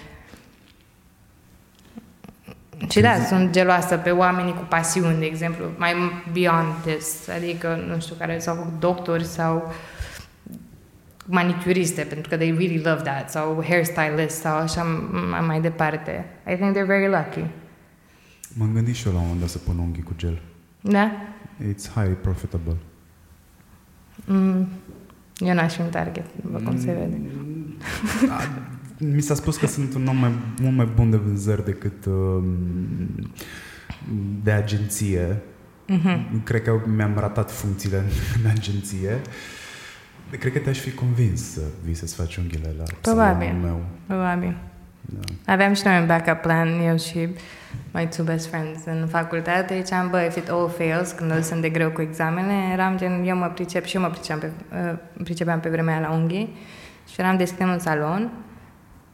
Și da, sunt geloasă pe oamenii cu pasiuni, de exemplu, mai beyond this, adică, nu știu, care s-au făcut doctori sau manicuriste, pentru că they really love that, sau hairstylist, sau așa mai departe. I think they're very lucky. M-am gândit și eu la un moment dat să pun unghii cu gel. Da? It's highly profitable. Mm, eu n-aș fi un target, după cum mm, se vede. Da, mi s-a spus că sunt un om mai, mult mai bun de vânzări decât uh, de agenție. Mm-hmm. Cred că mi-am ratat funcțiile în, în agenție. Cred că te-aș fi convins să vii să-ți faci unghiile la Probabil. meu. Probabil. Da. Aveam și noi un backup plan, eu și my two best friends în facultate. Ziceam, bă, if it all fails, când sunt de greu cu examene, eram gen, eu mă pricep și eu mă pricepeam pe, uh, pricepeam pe vremea la unghii și eram deschidem un salon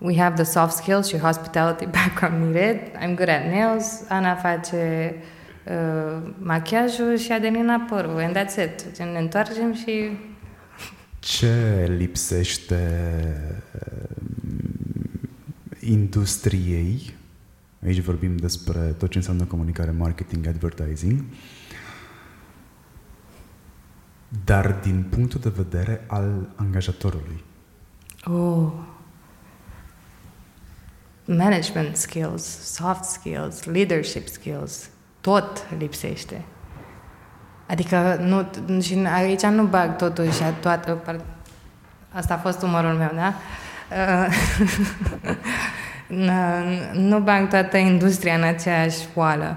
we have the soft skills și hospitality background needed. I'm good at nails. Ana face uh, machiajul și Adelina părul. And that's it. Ne întoarcem și... Ce lipsește uh, industriei? Aici vorbim despre tot ce înseamnă comunicare, marketing, advertising. Dar din punctul de vedere al angajatorului. Oh management skills, soft skills, leadership skills, tot lipsește. Adică nu, și aici nu bag totuși toată, asta a fost umărul meu, da? nu bag toată industria în aceeași oală.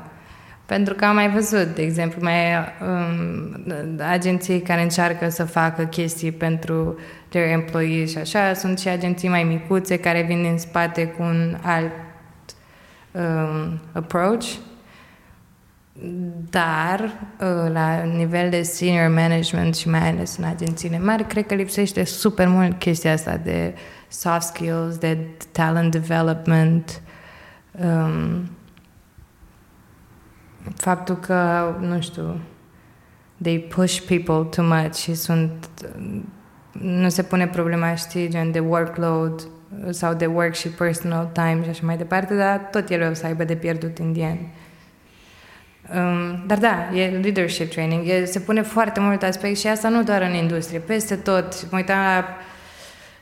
Pentru că am mai văzut, de exemplu, mai um, agenții care încearcă să facă chestii pentru their employees și așa, sunt și agenții mai micuțe care vin din spate cu un alt um, approach. Dar, uh, la nivel de senior management și mai ales în agențiile mari, cred că lipsește super mult chestia asta de soft skills, de talent development, um, faptul că, nu știu, they push people too much și sunt nu se pune problema, știi, gen de workload sau de work și personal time și așa mai departe, dar tot ele o să aibă de pierdut în end. Um, dar da, e leadership training, e, se pune foarte mult aspect și asta nu doar în industrie, peste tot. Mă uitam la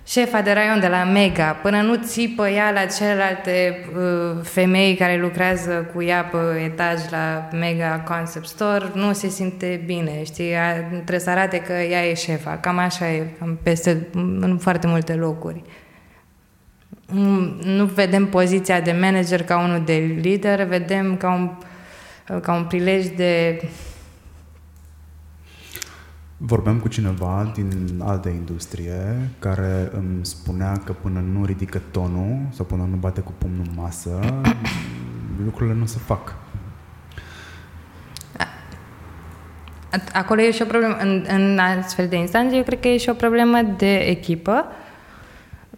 șefa de raion de la Mega, până nu țipă ea la celelalte uh, femei care lucrează cu ea pe etaj la Mega Concept Store, nu se simte bine, știi? trebuie să arate că ea e șefa. Cam așa e, cam peste, în foarte multe locuri. Nu vedem poziția de manager ca unul de lider, vedem ca un, ca un prilej de Vorbeam cu cineva din altă industrie care îmi spunea că până nu ridică tonul sau până nu bate cu pumnul în masă, lucrurile nu se fac. Acolo e și o problemă, în, în astfel de instanțe, eu cred că e și o problemă de echipă,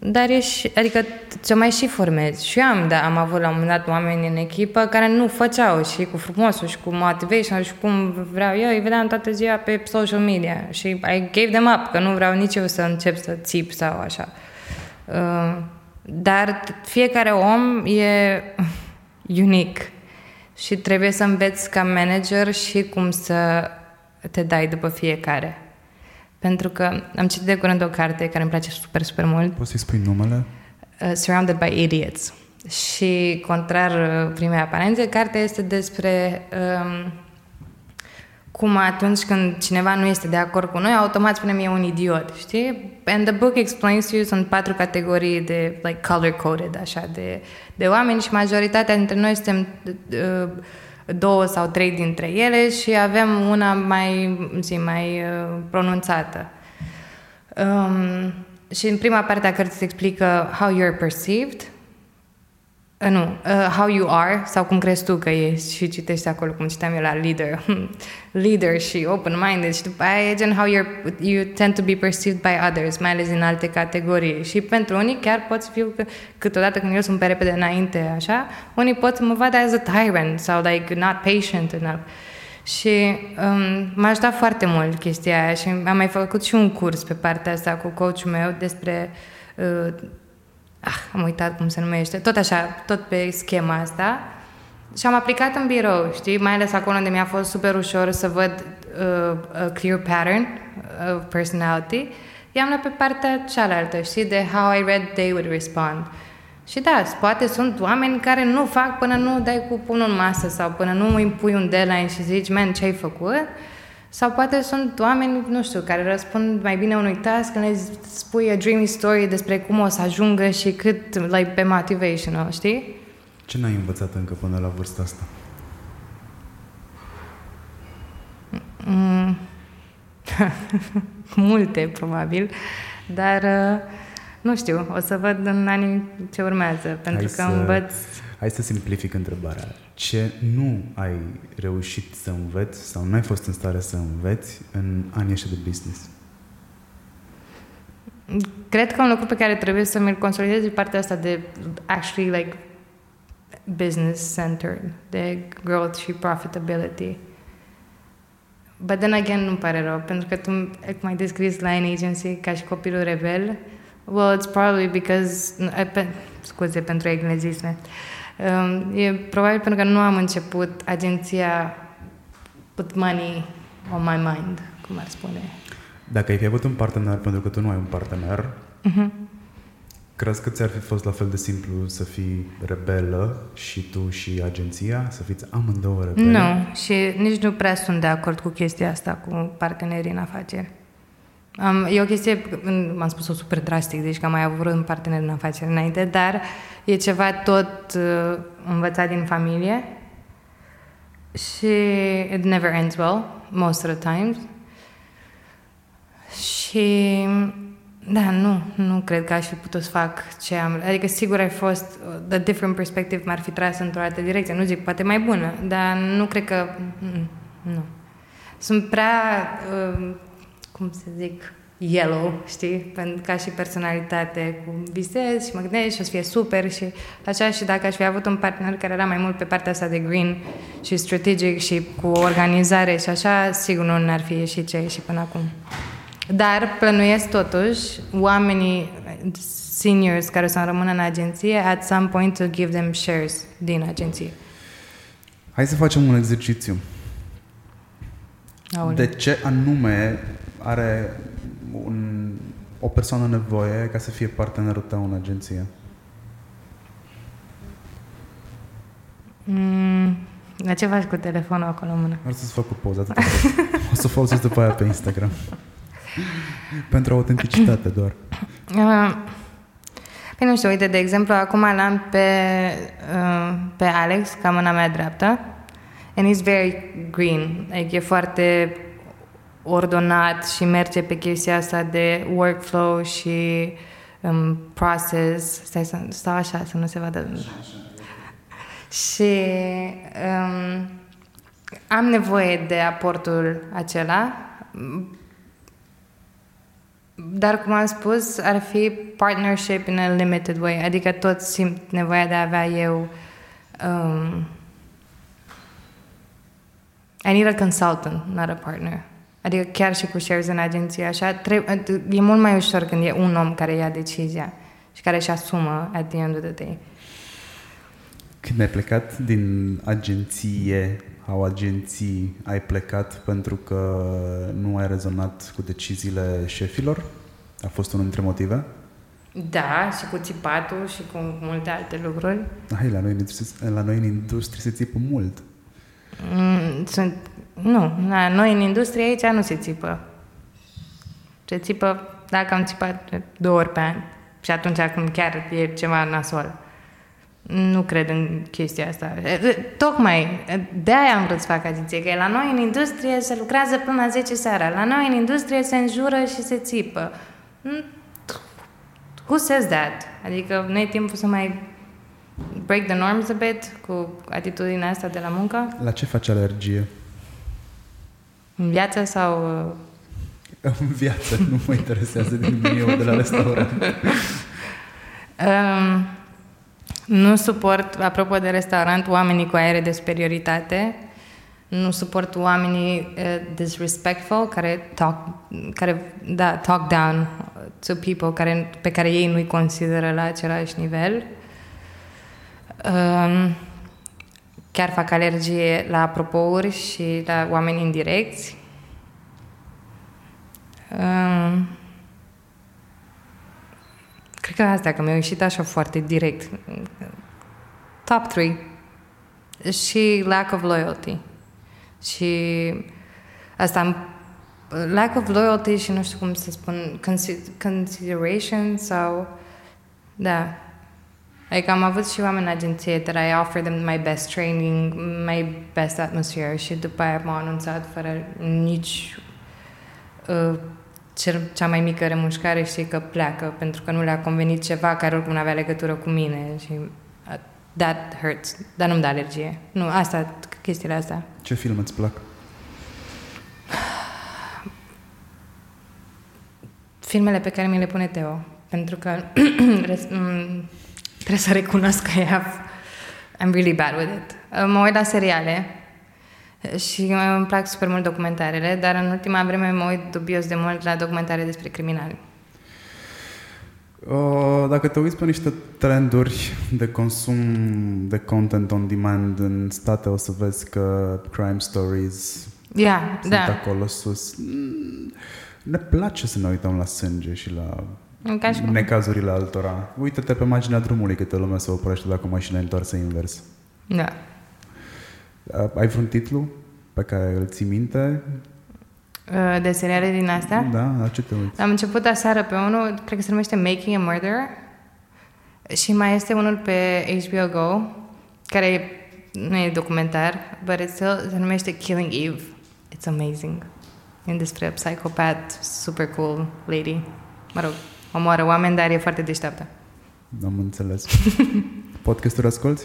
dar e și, adică ce mai și formezi. Și eu am, da, am avut la un moment dat oameni în echipă care nu făceau și cu frumosul și cu motivation și cum vreau eu, îi vedeam toată ziua pe social media și I gave them up, că nu vreau nici eu să încep să țip sau așa. Uh, dar fiecare om e unic și trebuie să înveți ca manager și cum să te dai după fiecare. Pentru că am citit de curând o carte care îmi place super, super mult. Poți să-i spui numele? Uh, Surrounded by Idiots. Și, contrar uh, primei aparențe, cartea este despre um, cum atunci când cineva nu este de acord cu noi, automat spunem e un idiot, știi? And the book explains to you, sunt patru categorii de, like, color-coded, așa, de, de oameni și majoritatea dintre noi suntem uh, două sau trei dintre ele și avem una mai, zi, mai uh, pronunțată. Um, și în prima parte a cărții se explică how you're perceived, Uh, nu, uh, How You Are sau cum crezi tu că ești și citești acolo cum citeam eu la Leader. Leader și Open-Minded și după aia e gen How you're, you tend to be perceived by others mai ales în alte categorii. Și pentru unii chiar pot să fiu că câteodată când eu sunt pe repede înainte așa unii pot să mă vadă as a tyrant sau like not patient enough. Și um, m-a ajutat foarte mult chestia aia și am mai făcut și un curs pe partea asta cu coachul meu despre uh, ah, am uitat cum se numește, tot așa, tot pe schema asta. Și am aplicat în birou, știi, mai ales acolo unde mi-a fost super ușor să văd uh, a clear pattern of personality. I-am luat pe partea cealaltă, știi, de how I read they would respond. Și da, poate sunt oameni care nu fac până nu dai cu punul în masă sau până nu îi pui un deadline și zici, man, ce ai făcut? Sau poate sunt oameni, nu știu, care răspund mai bine unui task când le spui a dreamy story despre cum o să ajungă și cât, like, pe motivational, știi? Ce n-ai învățat încă până la vârsta asta? Mm. Multe, probabil, dar uh, nu știu, o să văd în anii ce urmează, pentru Hai că să... învăț Hai să simplific întrebarea. Ce nu ai reușit să înveți sau nu ai fost în stare să înveți în anii ăștia de business? Cred că un lucru pe care trebuie să mi-l consolidez e partea asta de actually like business centered, de growth și profitability. But then again, nu pare rău, pentru că tu m-ai descris la an agency ca și copilul rebel. Well, it's probably because... Scuze pentru englezisme. Uh, Um, e probabil pentru că nu am început agenția put money on my mind, cum ar spune. Dacă ai fi avut un partener, pentru că tu nu ai un partener, uh-huh. crezi că ți-ar fi fost la fel de simplu să fii rebelă și tu și agenția, să fiți amândouă rebele? Nu, și nici nu prea sunt de acord cu chestia asta cu partenerii în afaceri. Um, e o chestie, m-am spus-o super drastic, deci că am mai avut un partener în afaceri înainte, dar e ceva tot uh, învățat din familie și it never ends well, most of the times. Și da, nu, nu cred că aș fi putut să fac ce am. Adică sigur ai fost, the different perspective m-ar fi tras într-o altă direcție. Nu zic, poate mai bună, dar nu cred că, mm, nu. Sunt prea uh, cum să zic, yellow, știi? Ca și personalitate, cu visez și mă gândesc și o să fie super și așa și dacă aș fi avut un partener care era mai mult pe partea asta de green și strategic și cu organizare și așa, sigur nu n-ar fi ieșit ce a ieșit până acum. Dar plănuiesc totuși oamenii seniors care să rămână în agenție at some point to give them shares din agenție. Hai să facem un exercițiu. Aole. De ce anume are un, o persoană nevoie ca să fie partenerul tău în agenție? Mm, la ce faci cu telefonul acolo în mână? Ar să-ți fac o poză, atât O să folosesc după aia pe Instagram. Pentru autenticitate doar. Uh, păi nu știu, uite, de exemplu, acum l-am pe, uh, pe Alex ca mâna mea dreaptă and he's very green. Like, e foarte ordonat și merge pe chestia asta de workflow și um, process. Stai să stau așa, să nu se vadă. și um, am nevoie de aportul acela, dar, cum am spus, ar fi partnership in a limited way, adică tot simt nevoia de a avea eu um, I need a consultant, not a partner. Adică chiar și cu shares în agenție, așa, trebuie, e mult mai ușor când e un om care ia decizia și care își asumă at the end of the day. Când ai plecat din agenție sau agenții, ai plecat pentru că nu ai rezonat cu deciziile șefilor? A fost unul dintre motive? Da, și cu țipatul și cu multe alte lucruri. Hai, la noi, la noi în industrie se țipă mult. Mm, sunt, nu, na, noi în industrie aici nu se țipă. Se țipă dacă am țipat două ori pe an și atunci când chiar e ceva nasol. nu cred în chestia asta. Tocmai de aia am vrut să fac agenție, că la noi în industrie se lucrează până la 10 seara, la noi în industrie se înjură și se țipă. Who says that? Adică nu e timpul să mai break the norms a bit cu atitudinea asta de la muncă? La ce faci alergie? În viață sau... Uh? În viață, nu mă interesează din meniu de la restaurant. um, nu suport, apropo de restaurant, oamenii cu aere de superioritate. Nu suport oamenii uh, disrespectful care talk, care, da, talk down to people care, pe care ei nu-i consideră la același nivel. Um, chiar fac alergie la apropouri și la oameni indirecți. Um, cred că asta, că mi-a ieșit așa foarte direct. Top 3. Și lack of loyalty. Și asta lack of loyalty și nu știu cum să spun consideration sau da Like, am avut și oameni în agenție that I offer them my best training, my best atmosphere și după aia m-au anunțat fără nici uh, cel, cea mai mică remușcare și că pleacă pentru că nu le-a convenit ceva care oricum nu avea legătură cu mine și uh, that hurts, dar nu-mi da alergie. Nu, asta, chestiile astea. Ce film îți plac? Filmele pe care mi le pune Teo, pentru că Trebuie să recunosc că I have, I'm really bad with it. Mă uit la seriale și îmi plac super mult documentarele, dar în ultima vreme mă uit dubios de mult la documentare despre criminali. Dacă te uiți pe niște trenduri de consum de content on demand în state, o să vezi că crime stories yeah, sunt da. acolo sus. Ne place să ne uităm la sânge și la ca și necazurile altora. Uită-te pe marginea drumului câte lume se oprește dacă mașina e întoarsă invers. Da. Ai vreun titlu pe care îl ții minte? Uh, de seriale din astea? Da, la ce te uiți? Am început aseară pe unul, cred că se numește Making a Murder și mai este unul pe HBO Go care nu e documentar, but it's still, se numește Killing Eve. It's amazing. E despre psychopath, super cool lady. Mă rog, omoară oameni, dar e foarte deșteaptă. Am înțeles. Podcasturi asculti?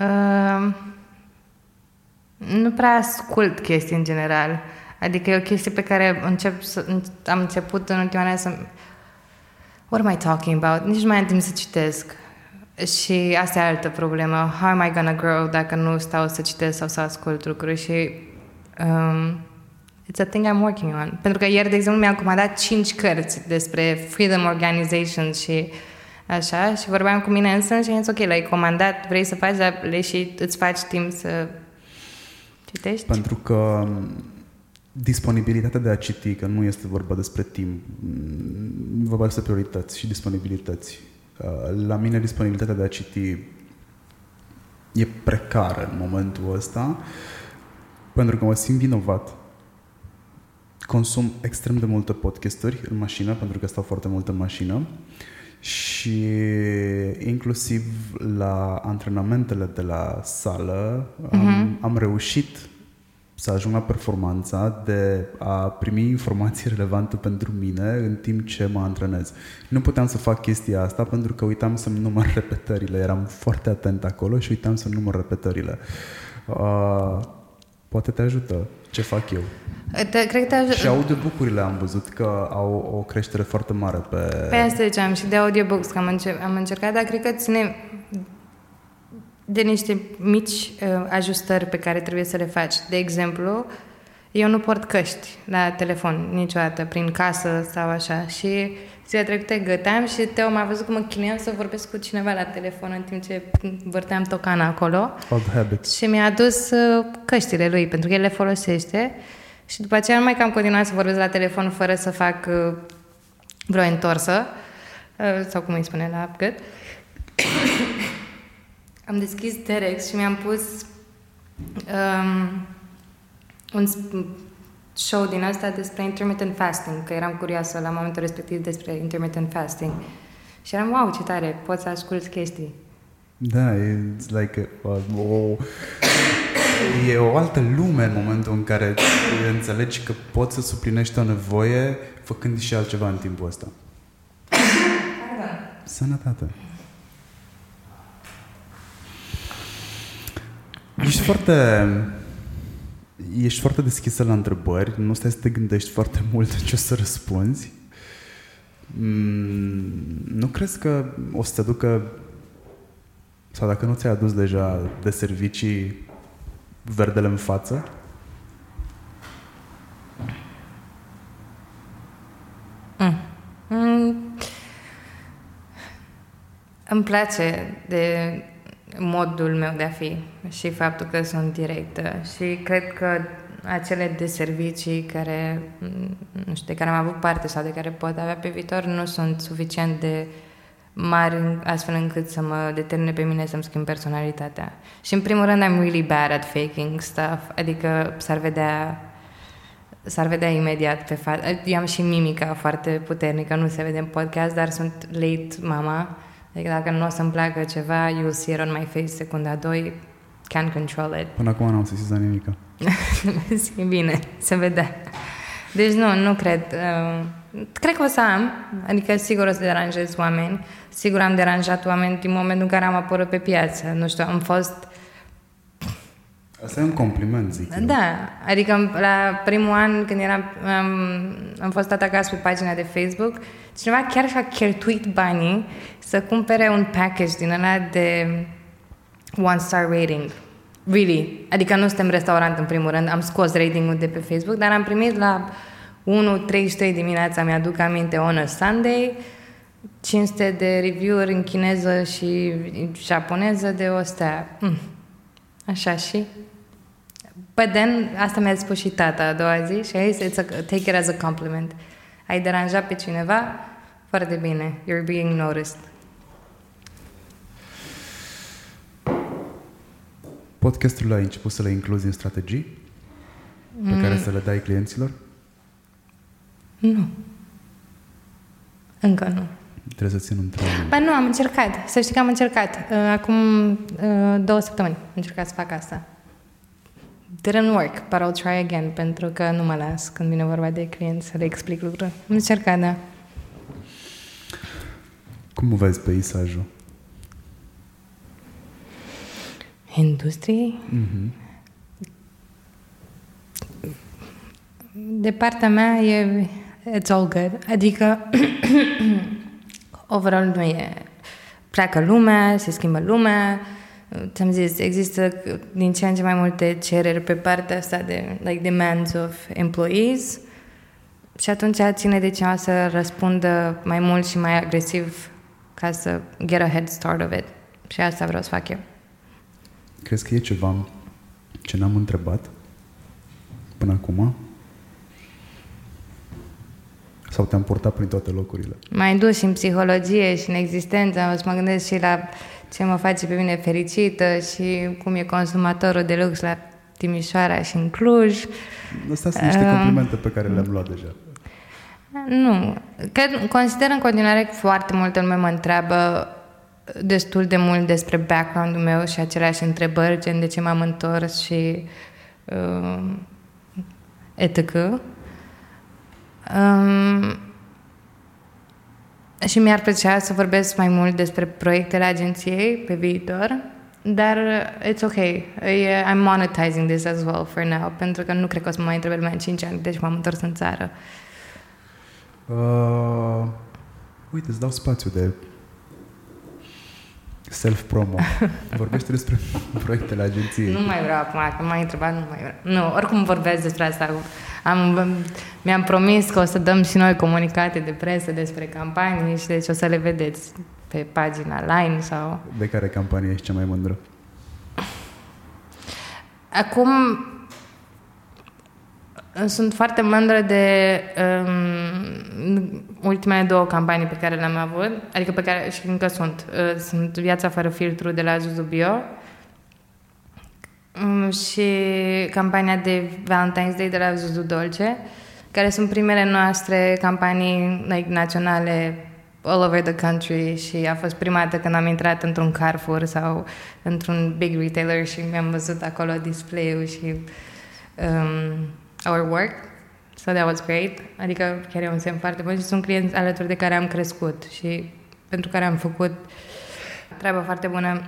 Uh, nu prea ascult chestii în general. Adică e o chestie pe care încep să, am început în ultima oară să... What am I talking about? Nici nu mai am timp să citesc. Și asta e altă problemă. How am I gonna grow dacă nu stau să citesc sau să ascult lucruri? Și um, It's a thing I'm working on. Pentru că ieri, de exemplu, mi-am comandat cinci cărți despre Freedom Organization și așa și vorbeam cu mine însă și am zis, ok, l-ai comandat, vrei să faci, dar le și îți faci timp să citești? Pentru că um, disponibilitatea de a citi, că nu este vorba despre timp, mm, vorba despre priorități și disponibilități. Uh, la mine disponibilitatea de a citi e precară în momentul ăsta pentru că mă simt vinovat consum extrem de multe podcasturi în mașină, pentru că stau foarte mult în mașină și inclusiv la antrenamentele de la sală uh-huh. am, mhm. am reușit să ajung la performanța de a primi informații relevante pentru mine în timp ce mă antrenez. Nu puteam să fac chestia asta pentru că uitam să-mi număr repetările. Eram foarte atent acolo și uitam să număr repetările. Uh, poate te ajută ce fac eu. Te, cred că te ajută. Și audiobook-urile am văzut că au o creștere foarte mare pe... Pe asta ziceam și de audiobooks, că am, încer- am încercat, dar cred că ține de niște mici uh, ajustări pe care trebuie să le faci. De exemplu, eu nu port căști la telefon niciodată, prin casă sau așa și Ziua trecută găteam și Teo m-a văzut cum mă chinuiam să vorbesc cu cineva la telefon în timp ce vârteam tocana acolo. Old habits. Și mi-a adus uh, căștile lui, pentru că el le folosește. Și după aceea nu mai cam continuat să vorbesc la telefon fără să fac uh, vreo întorsă, uh, sau cum îi spune la gât. Am deschis Terex și mi-am pus um, un show din asta despre intermittent fasting, că eram curioasă la momentul respectiv despre intermittent fasting. Și eram, wow, ce tare, poți să asculti chestii. Da, e like a, o, e o altă lume în momentul în care înțelegi că poți să suplinești o nevoie făcând și altceva în timpul ăsta. Sănătate. Ești foarte... Ești foarte deschisă la întrebări, nu stai să te gândești foarte mult ce o să răspunzi. Mm, nu crezi că o să te ducă sau dacă nu ți-ai adus deja de servicii verdele în față? Mm. Mm. Îmi place de modul meu de a fi și faptul că sunt directă și cred că acele de servicii care, nu știu, de care am avut parte sau de care pot avea pe viitor nu sunt suficient de mari astfel încât să mă determine pe mine să-mi schimb personalitatea. Și în primul rând I'm really bad at faking stuff, adică s-ar vedea s-ar vedea imediat pe față. Eu am și mimica foarte puternică, nu se vede în podcast, dar sunt late mama Adică dacă nu o să-mi placă ceva, you'll see it on my face secunda 2, can't control it. Până acum n-am sesizat nimic. e bine, se vede. Deci nu, nu cred. Uh, cred că o să am, adică sigur o să deranjez oameni. Sigur am deranjat oameni din momentul în care am apărut pe piață. Nu știu, am fost Asta e un compliment, zic eu. Da, adică la primul an când eram, am, am fost atacat pe pagina de Facebook, cineva chiar și-a cheltuit banii să cumpere un package din ăla de one star rating. Really. Adică nu suntem restaurant în primul rând, am scos ratingul de pe Facebook, dar am primit la 1.33 dimineața, mi-aduc aminte, on a Sunday, 500 de review-uri în chineză și japoneză de o stea. Mm. Așa și But then, asta mi-a spus și tata a doua zi și a zis, a, take it as a compliment. Ai deranjat pe cineva? Foarte bine. You're being noticed. Podcastul ai început să le incluzi în strategii pe mm. care să le dai clienților? Nu. Încă nu. Trebuie să țin un training. Ba nu, am încercat. Să știi că am încercat. Uh, acum uh, două săptămâni am încercat să fac asta didn't work, but I'll try again, pentru că nu mă las când vine vorba de clienți să le explic lucruri. Am încercat, da. Cum vezi peisajul? Industriei? Mm-hmm. De partea mea e it's all good. Adică overall nu e pleacă lumea, se schimbă lumea, ți-am zis, există din ce în ce mai multe cereri pe partea asta de like demands of employees și atunci ține de cineva să răspundă mai mult și mai agresiv ca să get a head start of it. Și asta vreau să fac eu. Crezi că e ceva ce n-am întrebat până acum? Sau te-am purtat prin toate locurile? Mai dus și în psihologie și în existență. O să mă gândesc și la ce mă face pe mine fericită și cum e consumatorul de lux la Timișoara și în Cluj. Astea sunt niște complimente pe care le-am luat deja. Nu. Cred, consider în continuare că foarte multe lume mă întreabă destul de mult despre background-ul meu și aceleași întrebări, gen de ce m-am întors și uh, etc. Um, și mi-ar plăcea să vorbesc mai mult despre proiectele agenției pe viitor, dar it's ok. I'm monetizing this as well for now, pentru că nu cred că o să mă mai întrebe lumea în 5 ani, deci m-am întors în țară. Uh, uite, îți dau spațiu de self-promo. Vorbește despre proiectele agenției. Nu mai vreau acum, că m-ai întrebat, nu mai vreau. Nu, oricum vorbesc despre asta. Am, mi-am promis că o să dăm și noi comunicate de presă despre campanii și deci o să le vedeți pe pagina Line sau... De care campanie ești cea mai mândră? Acum sunt foarte mândră de um, ultimele două campanii pe care le-am avut, adică pe care și încă sunt. Uh, sunt Viața fără filtru de la Zuzu Bio um, și campania de Valentine's Day de la Zuzu Dolce, care sunt primele noastre campanii like, naționale all over the country și a fost prima dată când am intrat într-un Carrefour sau într-un big retailer și mi-am văzut acolo display-ul și um, our work. So that was great. Adică chiar e un semn foarte bun și sunt clienți alături de care am crescut și pentru care am făcut treabă foarte bună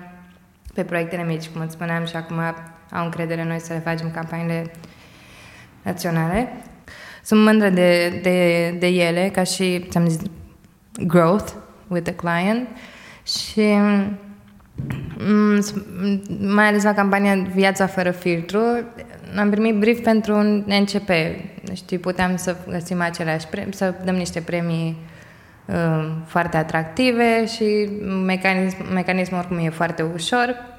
pe proiectele mici, cum îți spuneam, și acum au încredere în noi să le facem campaniile naționale. Sunt mândră de, de, de ele, ca și, ți-am zis, growth with the client și mm, mai ales la campania Viața fără filtru, am primit brief pentru un NCP. Știi, puteam să găsim aceleași premii, să dăm niște premii uh, foarte atractive și mecanism, mecanismul oricum e foarte ușor.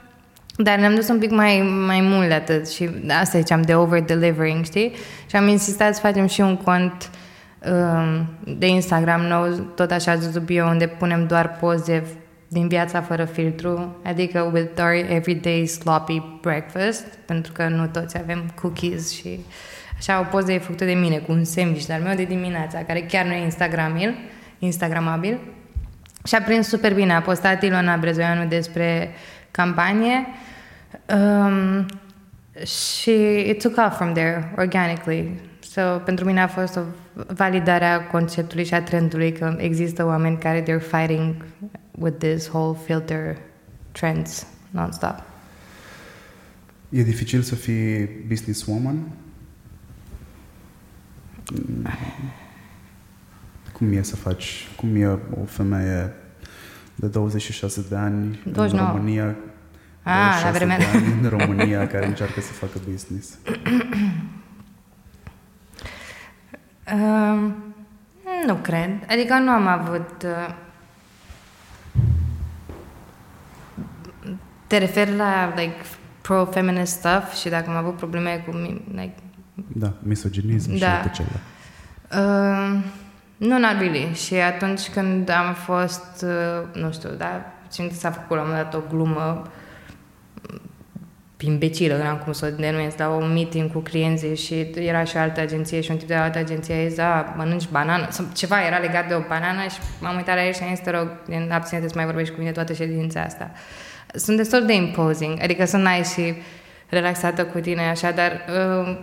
Dar ne-am dus un pic mai, mai mult de atât și asta ziceam de over-delivering, știi? Și am insistat să facem și un cont um, de Instagram nou, tot așa zis bio, unde punem doar poze din viața fără filtru, adică with our everyday sloppy breakfast, pentru că nu toți avem cookies și așa o poză e făcută de mine cu un sandwich dar meu de dimineața, care chiar nu e Instagramil, Instagramabil. Și a prins super bine. A postat Ilona Brezoianu despre campanie um, și it took off from there organically. So, pentru mine a fost o validare a conceptului și a trendului că există oameni care they're fighting with this whole filter trends non-stop. E dificil să fii businesswoman? Cum e să faci, cum e o femeie de 26 de ani 29. în România, Ah, la vremea de ani în România care încearcă să facă business? Uh, nu cred. Adică nu am avut... Uh, te referi la, like, pro-feminist stuff și dacă am avut probleme cu, like... Da, misoginism da. și alte cele. Uh, nu, not really. Și atunci când am fost, uh, nu știu, da, simt că s-a făcut la un moment dat o glumă imbecilă, nu am cum să o denumesc, la un meeting cu clienții și era și altă agenție și un tip de altă agenție zis, da, mănânci banană, sau ceva era legat de o banană și m-am uitat la el și am zis, te rog, abține să mai vorbești cu mine toată ședința asta. Sunt destul de imposing, adică sunt nice și relaxată cu tine, așa, dar uh,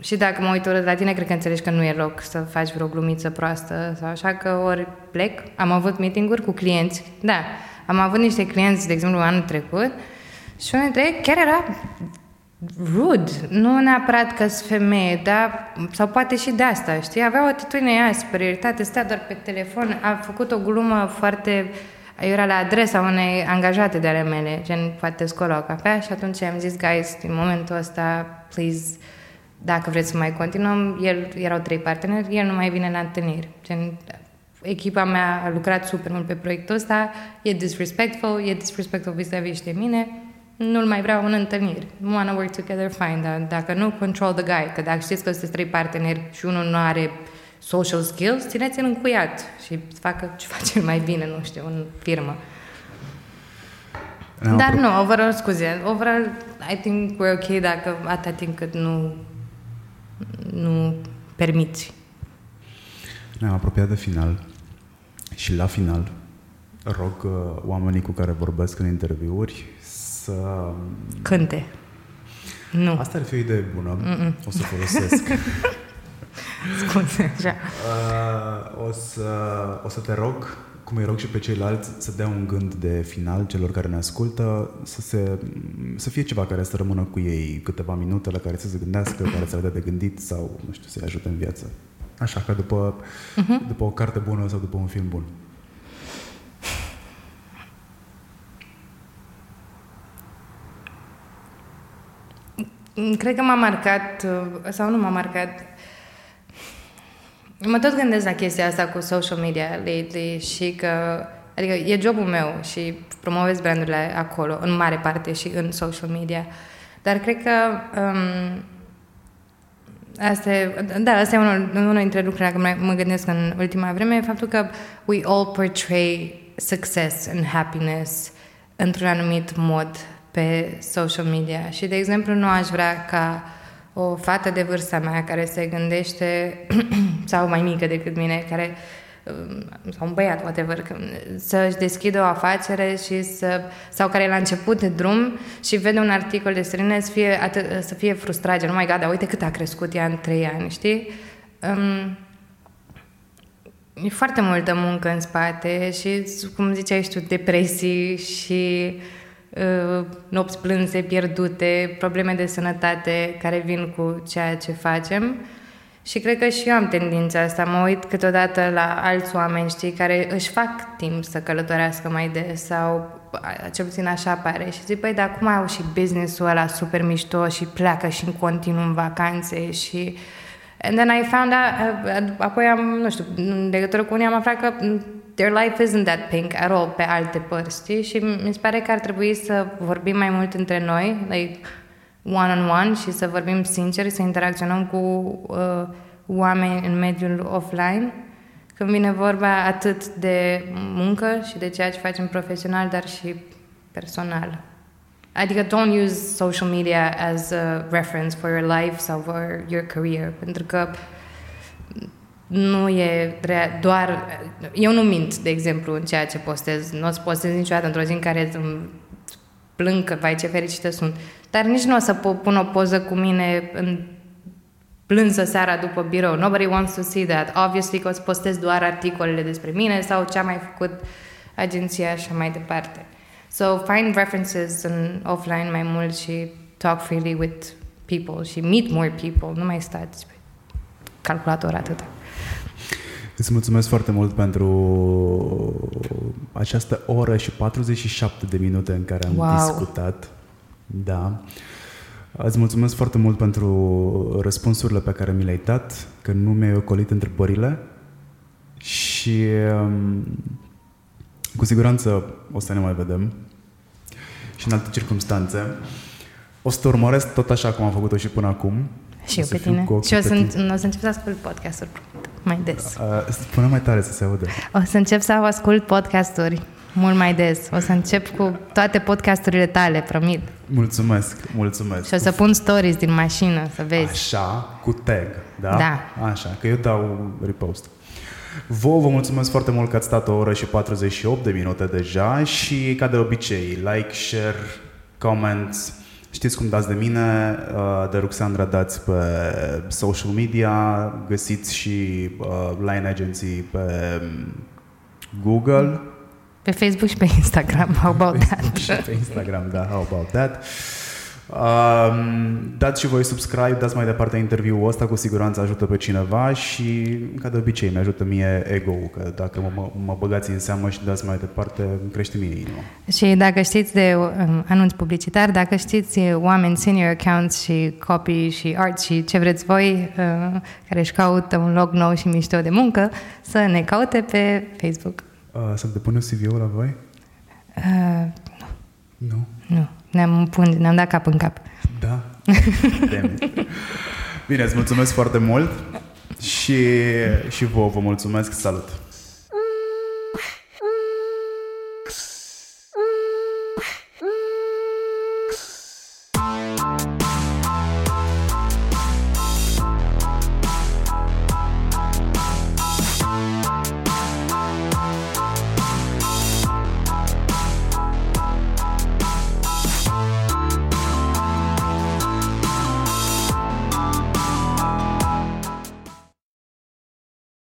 și dacă mă uit urât la tine, cred că înțelegi că nu e loc să faci vreo glumiță proastă sau așa, că ori plec. Am avut meeting-uri cu clienți, da, am avut niște clienți, de exemplu, anul trecut, și unul dintre ei chiar era rude, nu neapărat că sunt femeie, dar, sau poate și de asta, știi? Avea o atitudine aia, superioritate, stea doar pe telefon, a făcut o glumă foarte era la adresa unei angajate de ale mele, gen, poate scola o cafea și atunci am zis, guys, în momentul ăsta, please, dacă vreți să mai continuăm, el, erau trei parteneri, el nu mai vine la întâlniri. Gen, echipa mea a lucrat super mult pe proiectul ăsta, e disrespectful, e disrespectful vis-a-vis de mine, nu-l mai vreau în întâlniri. Wanna work together, fine, dar dacă nu, control the guy. Că dacă știți că sunteți trei parteneri și unul nu are social skills, țineți-l încuiat și facă ce face mai bine, nu știu, în firmă. No, Dar nu, overall, scuze, overall, I think we're ok dacă atâta timp cât nu, nu permiți. Ne-am apropiat de final și la final rog uh, oamenii cu care vorbesc în interviuri să... Cânte. Nu. Asta ar fi o idee bună. Mm-mm. O să folosesc. Scuze, așa. Uh, o, să, o să te rog, cum îi rog și pe ceilalți, să dea un gând de final celor care ne ascultă, să, se, să fie ceva care să rămână cu ei câteva minute, la care să se gândească, care să le dea de gândit sau, nu știu, să-i ajute în viață. Așa, că după, uh-huh. după o carte bună sau după un film bun. Cred că m-a marcat, uh, sau nu m-a marcat, mă tot gândesc la chestia asta cu social media lately și că, adică e jobul meu și promovez brandurile acolo, în mare parte și în social media. Dar cred că um, asta e, da, asta e unul, unul dintre lucrurile la care mă gândesc în ultima vreme, faptul că we all portray success and happiness într-un anumit mod pe social media. Și, de exemplu, nu aș vrea ca o fată de vârsta mea care se gândește, sau mai mică decât mine, care sau un băiat, whatever, să-și deschidă o afacere și să, sau care e la început de drum și vede un articol de străine să fie, atât, să fie frustrat, gen, oh my god, dar uite cât a crescut ea în trei ani, știi? Um, e foarte multă muncă în spate și, cum ziceai tu, depresii și uh, nopți plânse, pierdute, probleme de sănătate care vin cu ceea ce facem. Și cred că și eu am tendința asta. Mă uit câteodată la alți oameni, știi, care își fac timp să călătorească mai des sau cel puțin așa pare. Și zic, păi, dar acum au și business-ul ăla super mișto și pleacă și în continuu în vacanțe și... And then I found out, apoi am, nu știu, în legătură cu unii am aflat că their life isn't that pink at all pe alte părți, știi? Și mi se pare că ar trebui să vorbim mai mult între noi, like, one-on-one și să vorbim sincer, să interacționăm cu uh, oameni în mediul offline, când vine vorba atât de muncă și de ceea ce facem profesional, dar și personal. Adică don't use social media as a reference for your life sau for your career, pentru că nu e doar... Eu nu mint, de exemplu, în ceea ce postez. Nu o să postez niciodată într-o zi în care plâng că, vai, ce fericită sunt. Dar nici nu o să pun o poză cu mine în plânsă seara după birou. Nobody wants to see that. Obviously că o să postez doar articolele despre mine sau ce a mai făcut agenția și mai departe. So find references în offline mai mult și talk freely with people și meet more people. Nu mai stați pe calculator atât. Îți mulțumesc foarte mult pentru această oră și 47 de minute în care am wow. discutat. Da. Îți mulțumesc foarte mult pentru răspunsurile pe care mi le-ai dat, că nu mi-ai ocolit întrebările și um, cu siguranță o să ne mai vedem și în alte circunstanțe. O să te urmăresc tot așa cum am făcut-o și până acum. Și eu pe tine. Și o să, o să încep să ascult podcasturi mai des. Uh, spune mai tare să se audă. O să încep să ascult podcasturi mult mai des. O să încep cu toate podcasturile tale, promit. Mulțumesc, mulțumesc. Și o să pun stories din mașină, să vezi. Așa, cu tag, da? Da. Așa, că eu dau repost. Vă vă mulțumesc foarte mult că ați stat o oră și 48 de minute deja și ca de obicei, like, share, comments, Știți cum dați de mine, uh, de Ruxandra dați pe social media, găsiți și uh, Line Agency pe um, Google. Pe Facebook și pe Instagram, how about that? și pe Instagram, da, how about that. Um, dați și voi subscribe, dați mai departe interviul ăsta, cu siguranță ajută pe cineva și, ca de obicei, mi ajută mie ego-ul, că dacă mă, mă, mă băgați în seamă și dați mai departe, îmi crește mie inima. Și dacă știți de um, anunț publicitar, dacă știți oameni senior accounts și copy și art și ce vreți voi, uh, care își caută un loc nou și mișto de muncă, să ne caute pe Facebook. Uh, să-mi depunem CV-ul la voi? Uh, nu. Nu? Nu. Ne-am, pun, ne-am dat cap în cap. Da? Bine, îți mulțumesc foarte mult și, și vouă vă mulțumesc. Salut!